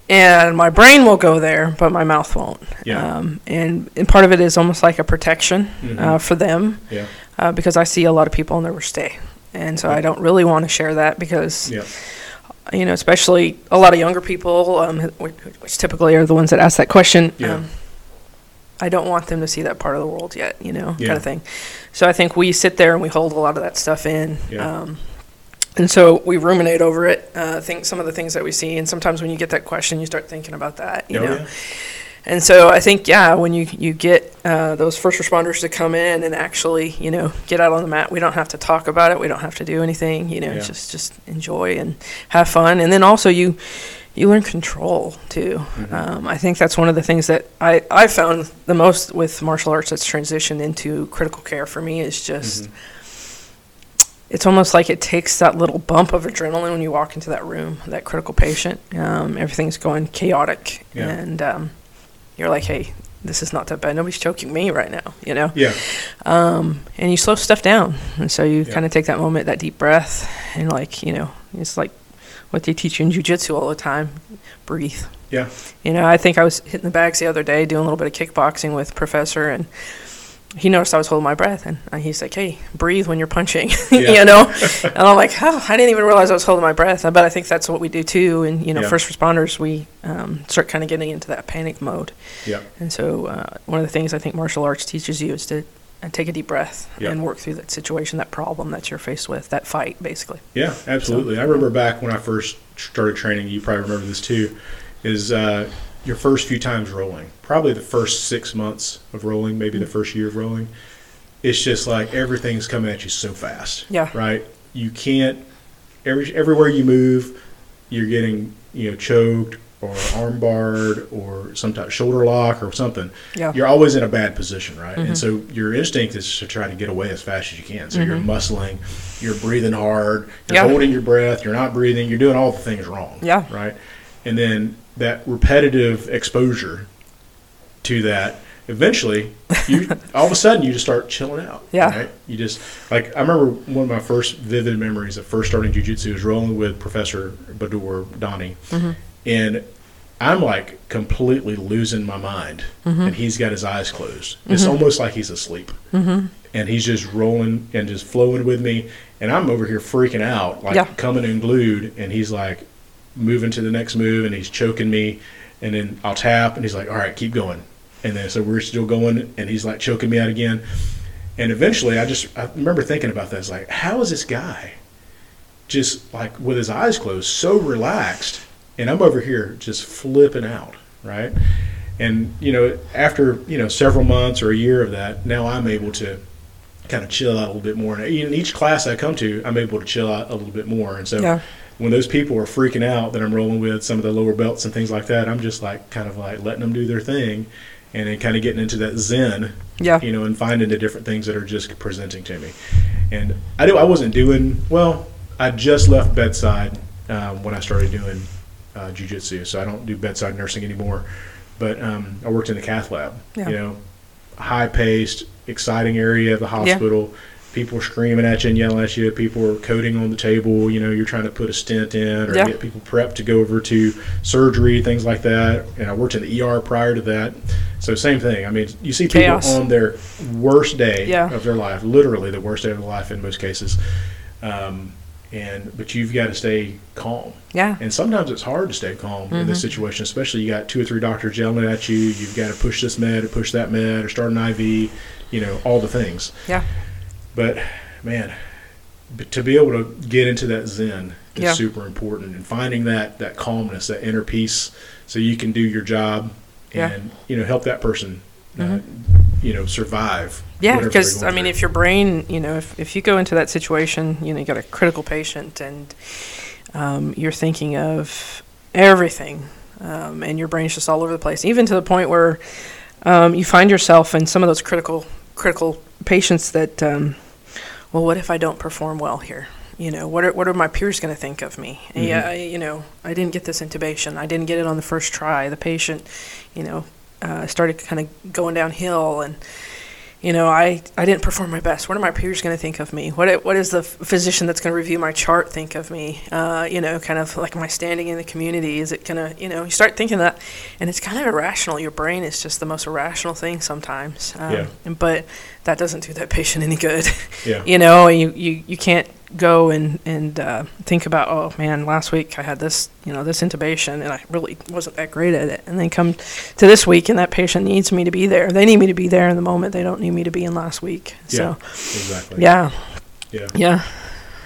and my brain will go there, but my mouth won't. Yeah. Um, and, and part of it is almost like a protection uh, Mhm. for them yeah, uh, because I see a lot of people on their worst day. And so I don't really want to share that because, yeah, you know, especially a lot of younger people, um, which, which typically are the ones that ask that question. Yeah. Um, I don't want them to see that part of the world yet, you know, Yeah. kind of thing. So I think we sit there and we hold a lot of that stuff in. Yeah. Um, and so we ruminate over it, uh, think some of the things that we see, and sometimes when you get that question, you start thinking about that, you Oh, know. yeah. And so I think, yeah, when you you get uh, those first responders to come in and actually, you know, get out on the mat, we don't have to talk about it, we don't have to do anything, you know, Yeah. just just enjoy and have fun, and then also you you learn control too. Mhm. Um, I think that's one of the things that I I found the most with martial arts that's transitioned into critical care for me is just. Mhm. It's almost like it takes that little bump of adrenaline when you walk into that room, that critical patient. Um, everything's going chaotic, Yeah. and um, you're like, "Hey, this is not that bad. Nobody's choking me right now," you know. yeah, Um, and you slow stuff down, and so you Yeah. kind of take that moment, that deep breath, and like you know, it's like what they teach you in jujitsu all the time: breathe. yeah, You know, I think I was hitting the bags the other day doing a little bit of kickboxing with Professor, and he noticed I was holding my breath, and he's like, "Hey, breathe when you're punching," you know. and I'm like, "Oh, I didn't even realize I was holding my breath." But I think that's what we do too. And you know, Yeah. first responders, we um, start kind of getting into that panic mode. yeah, And so, uh, one of the things I think martial arts teaches you is to uh, take a deep breath Yeah. and work through that situation, that problem that you're faced with, that fight, basically. yeah, absolutely. I remember back when I first started training. You probably remember this too. Is uh, your first few times rolling, probably the first six months of rolling, maybe the first year of rolling. It's just like everything's coming at you so fast. Yeah. Right. You can't. Every everywhere you move, you're getting you know choked or armbarred or some type of shoulder lock or something. Yeah. You're always in a bad position, right? Mhm. And so your instinct is to try to get away as fast as you can. So you're Mhm. muscling, you're breathing hard, you're Yeah. holding your breath, you're not breathing, you're doing all the things wrong. Yeah. Right. And then that repetitive exposure to that eventually you all of a sudden you just start chilling out Yeah. right you just like i remember one of my first vivid memories of first starting jiu-jitsu was rolling with professor badur donnie Mhm. and i'm like completely losing my mind Mm-hmm. and he's got his eyes closed it's almost like he's asleep Mm-hmm. and he's just rolling and just flowing with me and i'm over here freaking out like Yeah. coming unglued and he's like moving to the next move and he's choking me and then i'll tap and he's like all right keep going. And then so we're still going and he's like choking me out again. And eventually i just i remember thinking about that it's like how is this guy just like with his eyes closed so relaxed? And i'm over here just flipping out right? And you know after you know several months or a year of that now i'm able to kind of chill out a little bit more. And in each class i come to i'm able to chill out a little bit more. And so Yeah. When those people are freaking out that i'm rolling with some of the lower belts and things like that i'm just like kind of like letting them do their thing and then kind of getting into that zen Yeah. you know and finding the different things that are just presenting to me and i do i wasn't doing well i just left bedside um, when i started doing uh, jiu-jitsu so i don't do bedside nursing anymore but um, i worked in the cath lab Yeah. you know high paced exciting area of the hospital people screaming at you and yelling at you people are coding on the table you know you're trying to put a stent in or Yeah. get people prepped to go over to surgery things like that and i worked in the er prior to that so same thing i mean you see people Chaos. on their worst day Yeah. of their life literally the worst day of their life in most cases um, and but you've got to stay calm Yeah. and sometimes it's hard to stay calm in this Mm-hmm. situation, especially you got two or three doctors yelling at you. You've got to push this med or push that med or start an IV, you know, all the things. Yeah. But man, to be able to get into that zen is Yeah. super important, and finding that that calmness, that inner peace, so you can do your job Yeah. and you know help that person, uh, you know, survive. Yeah, because I mean, through. if your brain, you know, if, if you go into that situation, you know, you got a critical patient and um, you're thinking of everything, um, and your brain's just all over the place, even to the point where um, you find yourself in some of those critical critical patients that, um, well, what if I don't perform well here? You know, what are what are my peers going to think of me? Mhm. Yeah, I, you know, I didn't get this intubation. I didn't get it on the first try. The patient, you know, uh, started kind of going downhill and you know, I, I didn't perform my best. What are my peers going to think of me? What what is the physician that's going to review my chart think of me? Uh, you know, kind of like my standing in the community. Is it going to, you know, you start thinking that, and it's kind of irrational. Your brain is just the most irrational thing sometimes. Um, Yeah. But that doesn't do that patient any good. yeah, you know, you, you, you can't go and, and uh, think about, oh man, last week I had this, you know, this intubation and I really wasn't that great at it. And then come to this week and that patient needs me to be there. They need me to be there in the moment. They don't need me to be in last week. Yeah. So, exactly. yeah, yeah. yeah,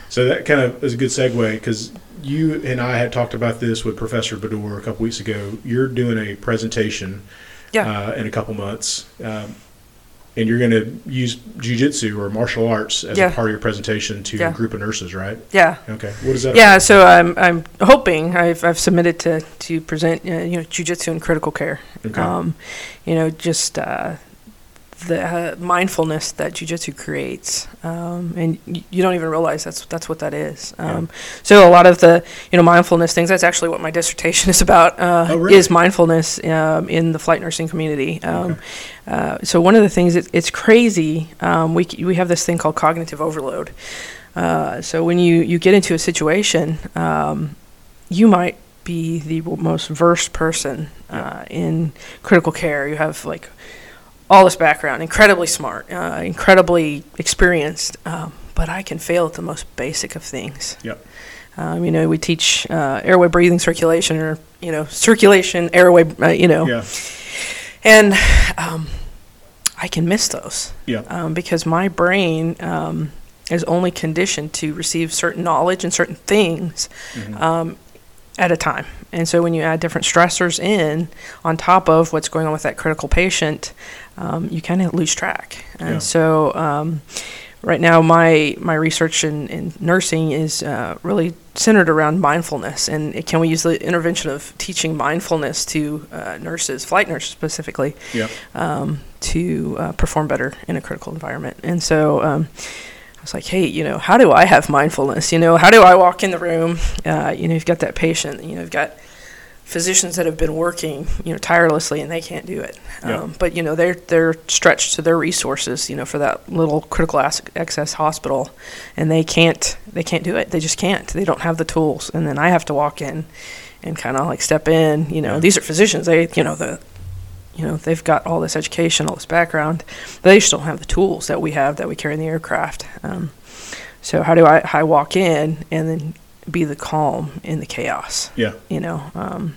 So that kind of is a good segue because you and I had talked about this with Professor Bador a couple weeks ago. You're doing a presentation yeah, uh, in a couple months, um, and you're going to use jujitsu or martial arts as Yeah. a part of your presentation to Yeah. a group of nurses, right? yeah. Okay. What is that? Yeah, so I'm I'm hoping I've I've submitted to to present uh, you know jujitsu and critical care. Okay. Um, you know, just uh, the uh, mindfulness that jujitsu creates, um, and y- you don't even realize that's that's what that is. Um, So a lot of the you know mindfulness things. That's actually what my dissertation is about. Uh, Oh, really? Is mindfulness um, in the flight nursing community. Um, uh, so one of the things it, it's crazy. Um, we c- we have this thing called cognitive overload. Uh, so when you you get into a situation, um, you might be the most versed person uh, in critical care. You have like all this background, incredibly smart, uh, incredibly experienced, um, but I can fail at the most basic of things. Yep. Um, you know, we teach uh, airway breathing circulation, or you know, circulation, airway, uh, you know, Yeah. and um, I can miss those Yeah. um, because my brain um, is only conditioned to receive certain knowledge and certain things Mhm. At a time. And so when you add different stressors in on top of what's going on with that critical patient, um, you kind of lose track. And Yeah. so um, right now, my my research in, in nursing is uh, really centered around mindfulness. And it- can we use the intervention of teaching mindfulness to uh, nurses, flight nurses specifically, Yeah. um, to uh, perform better in a critical environment. And so um, was like, hey, you know, how do I have mindfulness? You know, how do I walk in the room? Uh, you know, you've got that patient, you know, you've got physicians that have been working, you know, tirelessly and they can't do it. Yeah. Um, but, you know, they're, they're stretched to their resources, you know, for that little critical access hospital and they can't, they can't do it. They just can't. They don't have the tools. And then I have to walk in and kind of like step in, you know, Yeah. these are physicians. They, you know, the, you know, they've got all this education, all this background. They just don't have the tools that we have that we carry in the aircraft. Um, so how do I, I walk in and then be the calm in the chaos? Yeah. You know, um,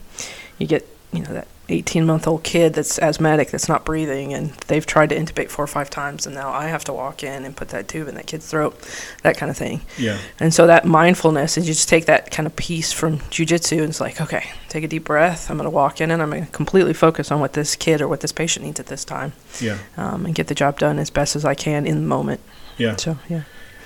you get, you know, that 18 month old kid that's asthmatic, that's not breathing, and they've tried to intubate four or five times, and now I have to walk in and put that tube in that kid's throat, that kind of thing. Yeah. And so that mindfulness is you just take that kind of piece from jujitsu and it's like, okay, take a deep breath. I'm going to walk in and I'm going to completely focus on what this kid or what this patient needs at this time Yeah. um, and get the job done as best as I can in the moment. Yeah. So, yeah.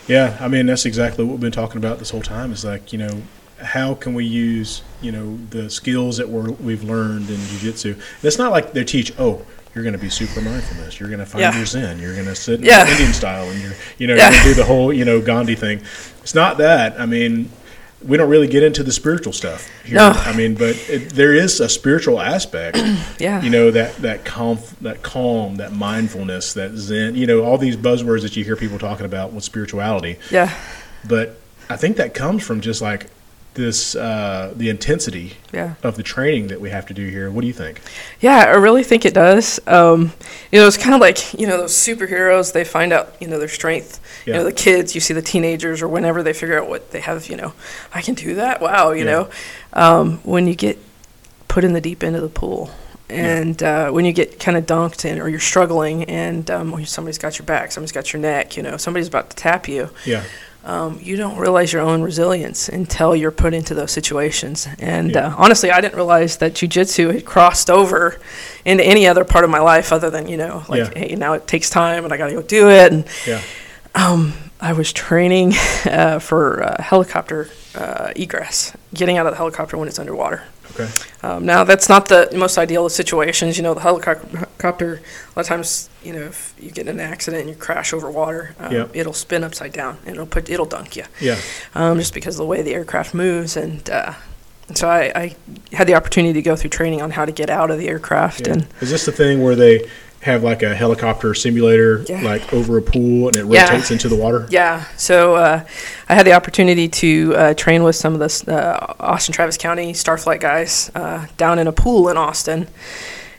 Yeah, I mean that's exactly what we've been talking about this whole time. Is like you know, how can we use you know the skills that we're we've learned in jujitsu? And It's not like they teach. Oh, you're going to be super mindfulness. You're going to find Yeah. your zen. You're going to sit in Yeah. Indian style, and you're you know Yeah. you're going to do the whole you know Gandhi thing. It's not that. I mean. We don't really get into the spiritual stuff here. No. I mean, but it, there is a spiritual aspect Yeah. you know that that calm that calm that mindfulness that zen you know all these buzzwords that you hear people talking about with spirituality yeah. but i think that comes from just like this uh the intensity Yeah. of the training that we have to do here what do you think Yeah, I really think it does. Um, you know, it's kind of like, you know, those superheroes, they find out, you know, their strength. You know, the kids, you see the teenagers or whenever they figure out what they have, you know, I can do that. Wow, you Yeah. know. Um, when you get put in the deep end of the pool and uh, when you get kind of dunked in or you're struggling and um, somebody's got your back, somebody's got your neck, you know, somebody's about to tap you. yeah um, you don't realize your own resilience until you're put into those situations. And Yeah. uh, honestly, I didn't realize that jujitsu had crossed over into any other part of my life other than, you know, like, Yeah. hey, now it takes time and I got to go do it. And Yeah. um, I was training uh, for uh, helicopter uh, egress, getting out of the helicopter when it's underwater. Okay. Um, now, that's not the most ideal of situations. You know, the helicopter, a lot of times, you know, if you get in an accident and you crash over water, um, Yep. it'll spin upside down and it'll put it'll dunk you, Yeah. um, just because of the way the aircraft moves. And, uh, and so I, I had the opportunity to go through training on how to get out of the aircraft. yeah. And Is this the thing where they have like a helicopter simulator, Yeah. like over a pool, and it Yeah. rotates into the water? Yeah, so uh, I had the opportunity to uh, train with some of the uh, Austin Travis County Starflight guys uh, down in a pool in Austin,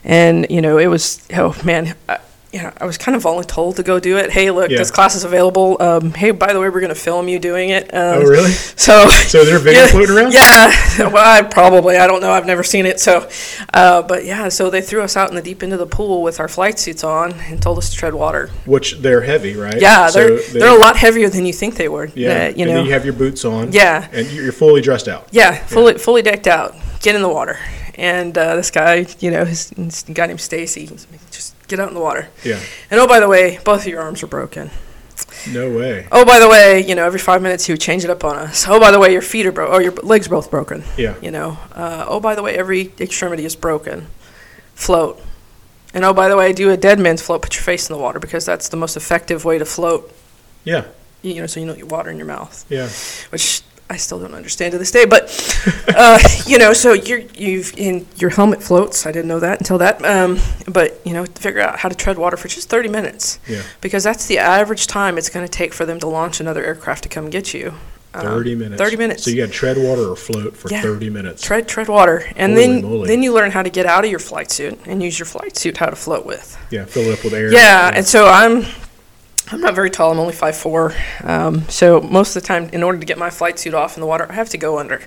and you know it was oh man. I, know, I was kind of voluntold to go do it. Hey, look, Yeah. this class is available. Um, hey, by the way, we're going to film you doing it. Um, Oh, really? So, So there a video yeah, floating around? Yeah, well, I probably. I don't know. I've never seen it. So, uh, but yeah, so they threw us out in the deep end of the pool with our flight suits on and told us to tread water. Which they're heavy, right? Yeah, So they're they- they're a lot heavier than you think they were. Yeah. Uh, you and know. then you have your boots on. Yeah. And you're fully dressed out. Yeah, fully fully decked out. Get in the water. And uh, this guy, you know, his, his guy named Stacy, he's like, just get out in the water. Yeah. And oh, by the way, both of your arms are broken. No way. Oh, by the way, you know, every five minutes he would change it up on us. Oh, by the way, your feet are broken. Oh, your legs are both broken. Yeah. You know. Uh, oh, by the way, every extremity is broken. Float. And oh, by the way, do a dead man's float. Put your face in the water because that's the most effective way to float. Yeah. You know, so you don't get water in your mouth. Yeah. which I still don't understand to this day. But uh, you know, so you're you've in your helmet floats. I didn't know that until that. Um, but you know, figure out how to tread water for just 30 minutes Yeah. because that's the average time it's going to take for them to launch another aircraft to come get you. Um, 30 minutes. 30 minutes. So you got to tread water or float for Yeah. 30 minutes. Tread, tread water, and Holy then moly. then you learn how to get out of your flight suit and use your flight suit how to float with. yeah. Fill it up with air. Yeah, and so I'm I'm not very tall. I'm only five four. Um, so most of the time, in order to get my flight suit off in the water, I have to go under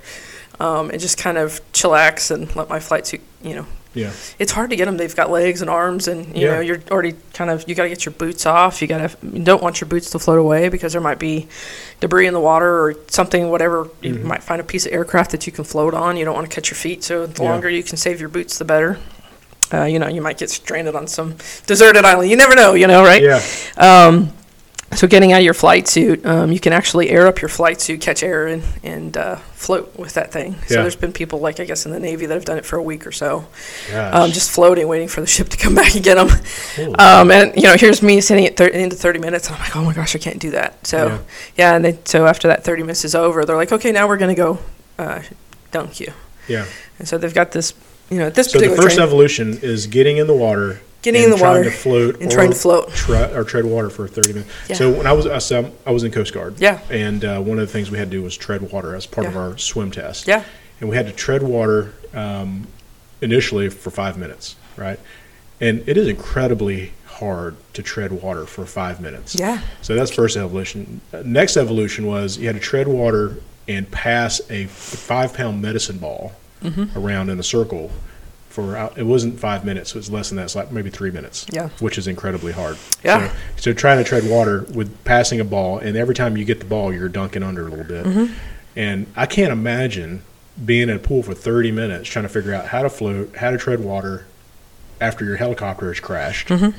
um, and just kind of chillax and let my flight suit. You know, Yeah. it's hard to get them. They've got legs and arms, and you Yeah. know, you're already kind of you got to get your boots off. You got to you don't want your boots to float away because there might be debris in the water or something. Whatever you Mhm. might find a piece of aircraft that you can float on. You don't want to catch your feet. So the Yeah. longer you can save your boots, the better. Uh, you know, you might get stranded on some deserted island. You never know. You know, right? Yeah. Um, so getting out of your flight suit, um, you can actually air up your flight suit, catch air, and, and uh, float with that thing. So Yeah. there's been people like I guess in the Navy that have done it for a week or so, um, just floating, waiting for the ship to come back and get them. Um, and you know, here's me sitting at thir- into 30 minutes, and I'm like, oh my gosh, I can't do that. So Yeah. yeah, and then, so after that 30 minutes is over, they're like, okay, now we're gonna go uh, dunk you. yeah. And so they've got this, you know, at this So the first evolution is getting in the water, Getting and in the trying water to float, and trying to float. tre- or tread water for 30 minutes. Yeah. So when I was I was in Coast Guard, Yeah. and uh, one of the things we had to do was tread water as part of our swim test. Yeah. and we had to tread water um, initially for five minutes, right? And it is incredibly hard to tread water for five minutes. Yeah. So that's first evolution. Next evolution was you had to tread water and pass a five pound medicine ball Mm-hmm. around in a circle for it wasn't five minutes, so it's less than that. It's like maybe three minutes. Yeah. which is incredibly hard. Yeah. So, so trying to tread water with passing a ball, and every time you get the ball, you're dunking under a little bit. Mm-hmm. And I can't imagine being in a pool for 30 minutes trying to figure out how to float, how to tread water after your helicopter has crashed. and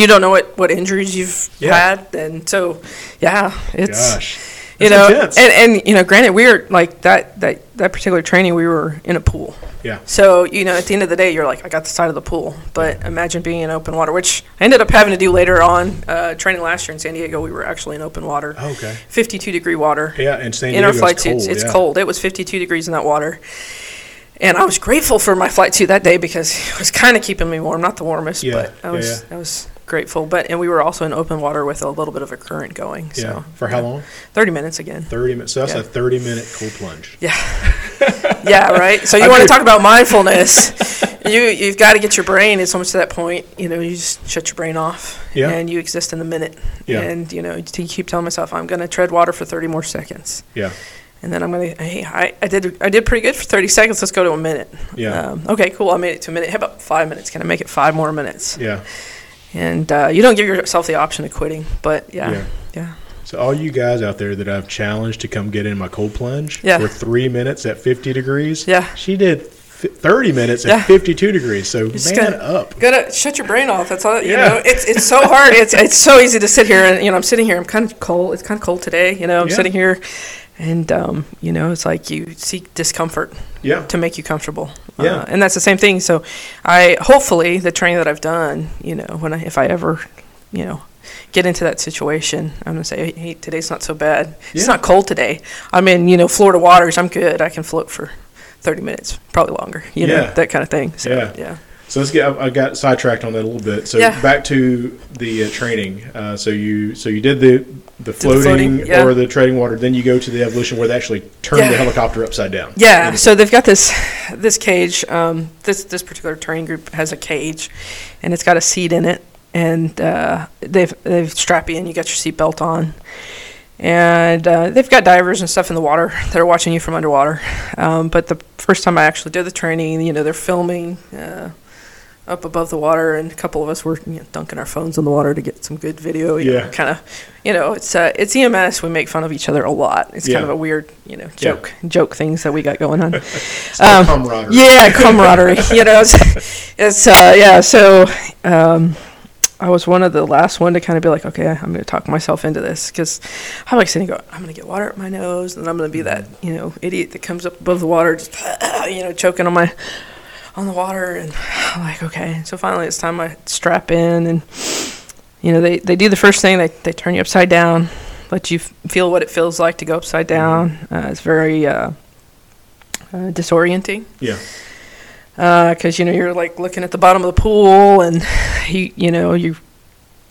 you don't know what, what injuries you've Yeah. had, and so yeah, it's Gosh, you That's know, intense. and, and you know, granted, we're like that that that particular training, we were in a pool. yeah, So you know, at the end of the day, you're like, I got the side of the pool. But imagine being in open water, which I ended up having to do later on. Uh, training last year in San Diego, we were actually in open water, Oh, okay, 52 degree water. yeah, and San Diego. in our flight suits. It's yeah. cold. It was 52 degrees in that water. And I was grateful for my flight suit that day because it was kind of keeping me warm. Not the warmest, Yeah, but I yeah, was yeah. I was grateful. But and we were also in open water with a little bit of a current going. Yeah, So for how long? 30 minutes again. 30 minutes. So that's Yeah. a 30 minute cold plunge. Yeah. yeah, right. So you want to talk about mindfulness. you you've got to get your brain it's almost to that point, you know, you just shut your brain off Yeah. and you exist in the minute. Yeah. And you know, to keep telling myself I'm going to tread water for 30 more seconds. Yeah, And then I'm gonna. Hey, I, I did I did pretty good for 30 seconds. Let's go to a minute. Yeah. Um, okay, cool. I made it to a minute. How about five minutes? Can I make it five more minutes? yeah. And uh, you don't give yourself the option of quitting, but yeah, Yeah. yeah, So all you guys out there that I've challenged to come get in my cold plunge Yeah. for three minutes at 50 degrees, Yeah. she did 30 minutes Yeah. at 52 degrees. So just man gotta- up. Gotta shut your brain off. That's all. You Yeah. know, it's it's so hard. It's it's so easy to sit here and you know I'm sitting here. I'm kind of cold. It's kind of cold today. You know, I'm Yeah. sitting here, and um, you know, it's like you seek discomfort Yeah. to make you comfortable. Yeah. Uh, and that's the same thing. So, I hopefully the training that I've done, you know, when I if I ever, you know. Get into that situation. I'm gonna say, hey, today's not so bad. It's not cold today. I'm in, you know, Florida waters. I'm good. I can float for 30 minutes, probably longer. You know, Yeah. that kind of thing. So, Yeah. yeah. So let's get. I I got sidetracked on that a little bit. So Yeah. back to the uh, training. Uh, so you so you did the the the floating, floating, yeah. or the trading water. Then you go to the evolution where they actually turn Yeah. the helicopter upside down. Yeah, so they've got this this cage. Um, this this particular training group has a cage, and it's got a seat in it, and uh, they've they've strap you in. You got your seatbelt on, and uh, they've got divers and stuff in the water that are watching you from underwater. Um, but the first time I actually did the training, you know, they're filming. Up above the water, and a couple of us were you know, dunking our phones in the water to get some good video. Yeah. kind of, you know, it's uh, it's EMS. We make fun of each other a lot. It's Yeah. kind of a weird, you know, Yeah. joke joke things that we got going on. Um, camaraderie. Yeah, camaraderie. you know, it's, it's uh, yeah. So um, I was one of the last one to kind of be like, okay, I'm going to talk myself into this because I'm like sitting, go, I'm going to get water up my nose, and I'm going to be that you know idiot that comes up above the water, just you know, choking on my on the water, and I'm like, okay. So finally, it's time I strap in, and you know, they they do the first thing, they they turn you upside down, let you f- feel what it feels like to go upside down. Uh, it's very uh, uh, disorienting Yeah. because you know you're like looking at the bottom of the pool and you you know you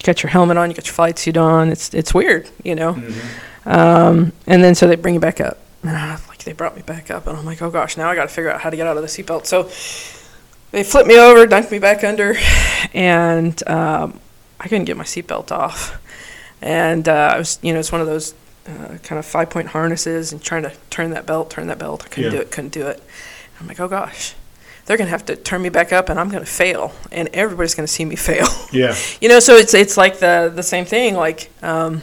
got your helmet on, you got your flight suit on. It's it's weird, you know. Mhm. Um, and then so they bring you back up. And I, like they brought me back up, and I'm like, oh gosh, now I got to figure out how to get out of the seatbelt. So they flipped me over, dunked me back under, and um, I couldn't get my seatbelt off. And uh, I was, you know, it's one of those uh, kind of five point harnesses, and trying to turn that belt, turn that belt. I couldn't Yeah. do it, couldn't do it. I'm like, oh gosh, they're gonna have to turn me back up, and I'm gonna fail, and everybody's gonna see me fail. Yeah. You know, so it's it's like the the same thing. Like um,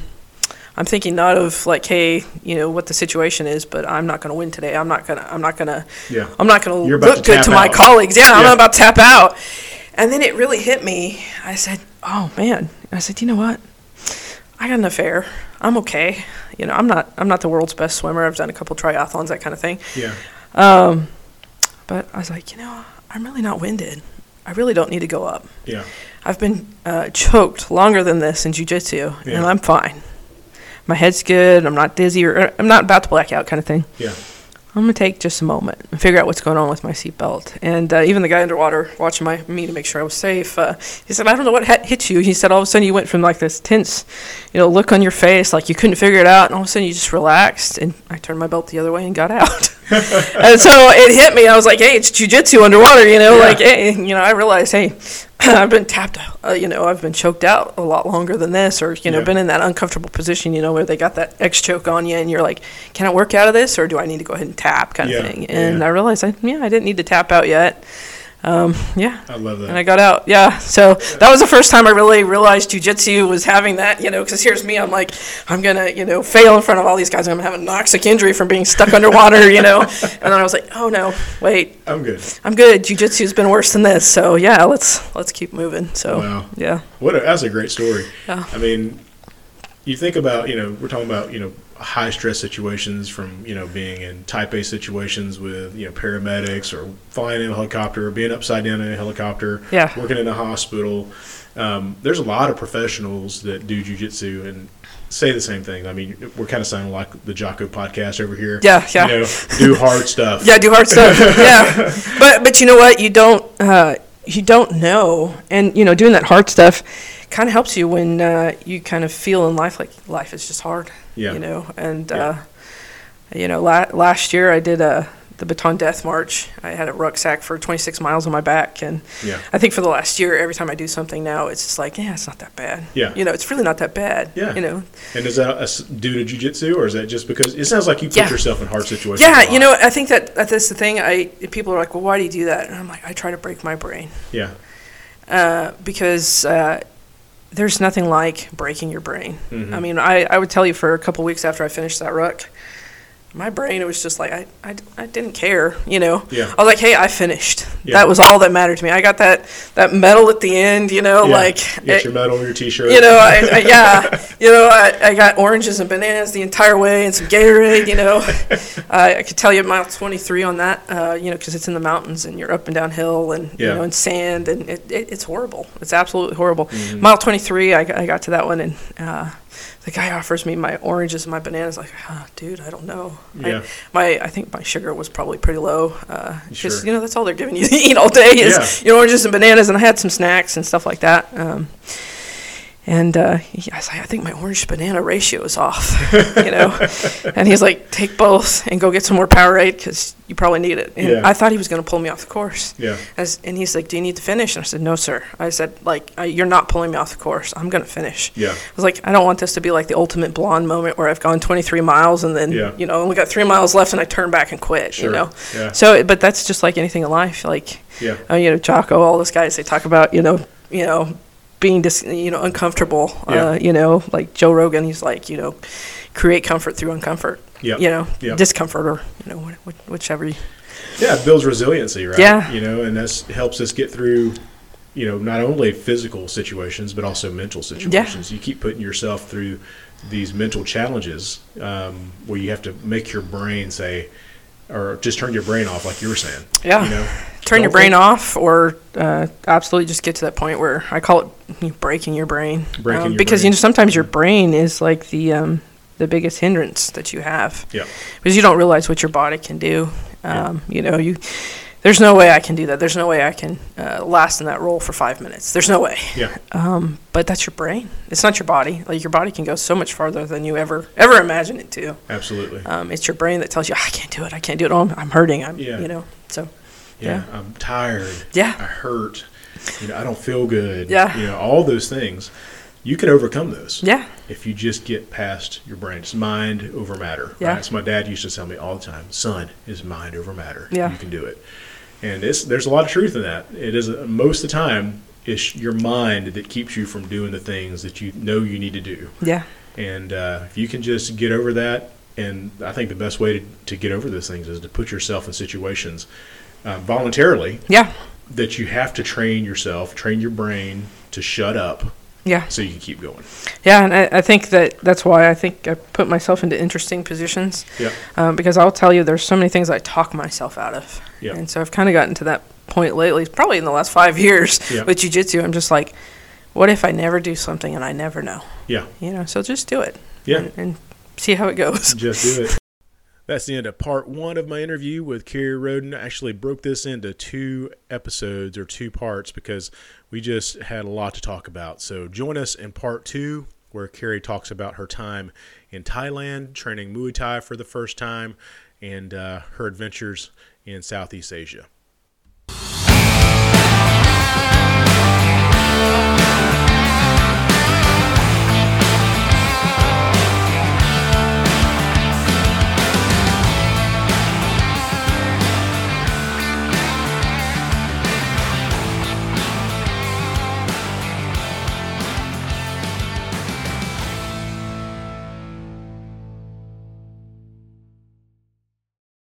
I'm thinking not of like, hey, you know what the situation is, but I'm not going to win today. I'm not gonna I'm not gonna Yeah. I'm not to look to good to my colleagues. Yeah, I'm Yeah. about to tap out. And then it really hit me. I said, oh man. I said, you know what? I got an affair. I'm okay. You know, I'm not I'm not the world's best swimmer. I've done a couple triathlons, that kind of thing. Yeah. Um, but I was like, you know, I'm really not winded. I really don't need to go up. Yeah. I've been uh, choked longer than this in jujitsu, Yeah. and I'm fine. My head's good. I'm not dizzy or I'm not about to black out, kind of thing. Yeah. I'm gonna take just a moment and figure out what's going on with my seatbelt. And uh, even the guy underwater watching my me to make sure I was safe, uh, he said, "I don't know what ha- hit you." He said, "All of a sudden you went from like this tense, you know, look on your face, like you couldn't figure it out, and all of a sudden you just relaxed." And I turned my belt the other way and got out. and so it hit me. I was like, "Hey, it's jujitsu underwater," you know, Yeah. like, hey, you know, I realized, hey, I've been tapped, uh, you know, I've been choked out a lot longer than this, or you know, Yeah. been in that uncomfortable position, you know, where they got that X choke on you, and you're like, "Can I work out of this, or do I need to go ahead and tap?" kind Yeah, of thing. And yeah. I realized, I, yeah, I didn't need to tap out yet. Um, yeah, I love that. and. I got out. Yeah, so that was the first time I really realized jujitsu was having that. You know, because here's me, I'm like, I'm gonna, you know, fail in front of all these guys. I'm gonna have anoxic injury from being stuck underwater. You know, and then I was like, oh no, wait, I'm good. I'm good. Jujitsu's been worse than this. So yeah, let's let's keep moving. So Wow. yeah, What a, that's a great story. Yeah. I mean, you think about, you know, we're talking about, you know, high stress situations from, you know, being in type A situations with, you know, paramedics or flying in a helicopter or being upside down in a helicopter, Yeah. working in a hospital. Um, there's a lot of professionals that do jujitsu and say the same thing. I mean, we're kind of sounding like the Jocko podcast over here. Yeah, yeah. You know, do hard stuff. yeah, do hard stuff. yeah, but but you know what? You don't uh, you don't know, and you know, doing that hard stuff kind of helps you when uh, you kind of feel in life like life is just hard. Yeah. You know, and Yeah. uh, you know, la- last year I did a the Bataan Death March. I had a rucksack for 26 miles on my back, and Yeah. I think for the last year, every time I do something now, it's just like, yeah, it's not that bad. Yeah. You know, it's really not that bad. Yeah. You know, And is that a due to jujitsu, or is that just because it sounds like you put Yeah. yourself in hard situations? yeah, you know, I think that that's the thing. I people are like, well, why do you do that? And I'm like, I try to break my brain. Yeah. uh, because uh, there's nothing like breaking your brain. Mhm. I mean, I, I would tell you for a couple weeks after I finished that ruck, my brain it was just like I, I, I didn't care, you know. Yeah. I was like, hey, I finished. Yeah. That was all that mattered to me. I got that that medal at the end, you know, Yeah. like Get it- your medal, your T-shirt. you know, I, I yeah, you know, I, I got oranges and bananas the entire way and some Gatorade, you know. I I could tell you mile 23 on that, uh, you know, because it's in the mountains and you're up and down hill and, Yeah. you know, and sand and it, it, it's horrible. It's absolutely horrible. Mm-hmm. Mile 23, I, I got to that one and uh, the guy offers me my oranges and my bananas. Like, ah, dude, I don't know. I- Yeah. my, I think my sugar was probably pretty low because, Sure. you know, that's all they're giving you to eat all day is, Yeah. you know, oranges and bananas. And I had some snacks and stuff like that. Um, and uh, he, I was like, I think my orange banana ratio is off, you know. and he's like, take both and go get some more Powerade because you probably need it. And Yeah. I thought he was going to pull me off the course. Yeah. As, and he's like, do you need to finish? And I said, no, sir. I said, like, I, you're not pulling me off the course. I'm going to finish. Yeah. I was like, I don't want this to be like the ultimate blonde moment where I've gone 23 miles and then, Yeah. you know, only got three miles left and I turn back and quit, Sure. you know. Yeah. So, but that's just like anything in life. Like, Yeah. uh, you know, Jocko, all those guys, they talk about, you know, you know, being dis- you know, uncomfortable. Yeah. Uh, you know, like Joe Rogan, he's like, you know, create comfort through uncomfort. Yeah. You know, Yeah. discomfort or you know, wh- wh- whichever. You, Yeah, it builds resiliency, right? Yeah. You know, and that's helps us get through, you know, not only physical situations but also mental situations. You keep putting yourself through these mental challenges um, where you have to make your brain say, or just turn your brain off, like you were saying. Yeah. You know, turn your brain think- off, or uh, absolutely just get to that point where I call it breaking your brain. Breaking Um, your because brain. you know sometimes your brain is like the um, the biggest hindrance that you have. Yeah. because you don't realize what your body can do. Yeah. Um, You know, you there's no way I can do that. There's no way I can uh, last in that role for five minutes. There's no way. Yeah. Um, but that's your brain. It's not your body. Like your body can go so much farther than you ever ever imagine it to. Absolutely. Um, it's your brain that tells you I can't do it. I can't do it. Oh, I'm, I'm hurting. I'm Yeah. you know. So yeah. I'm tired. Yeah. I hurt. You know, I don't feel good. Yeah. You know, all those things. You can overcome those. yeah, if you just get past your brain. It's mind over matter. Yeah. Right? So my dad used to tell me all the time, son, is mind over matter. Yeah. You can do it. And it's, there's a lot of truth in that. It is most of the time it's your mind that keeps you from doing the things that you know you need to do. yeah, And uh, if you can just get over that, and I think the best way to, to get over those things is to put yourself in situations uh, voluntarily yeah, that you have to train yourself, train your brain to shut up yeah, so you can keep going. yeah. And I, I think that that's why I think I put myself into interesting positions. Yeah. um, because I'll tell you, there's so many things I talk myself out of, Yeah. and so I've kind of gotten to that point lately, probably in the last five years Yeah. with jujitsu. I'm just like, what if I never do something and I never know? Yeah. You know, so just do it. Yeah. and, and see how it goes. Just do it. That's the end of part one of my interview with Keri Roden. I actually broke this into two episodes or two parts because we just had a lot to talk about. So join us in part two, where Keri talks about her time in Thailand, training Muay Thai for the first time, and uh, her adventures in Southeast Asia.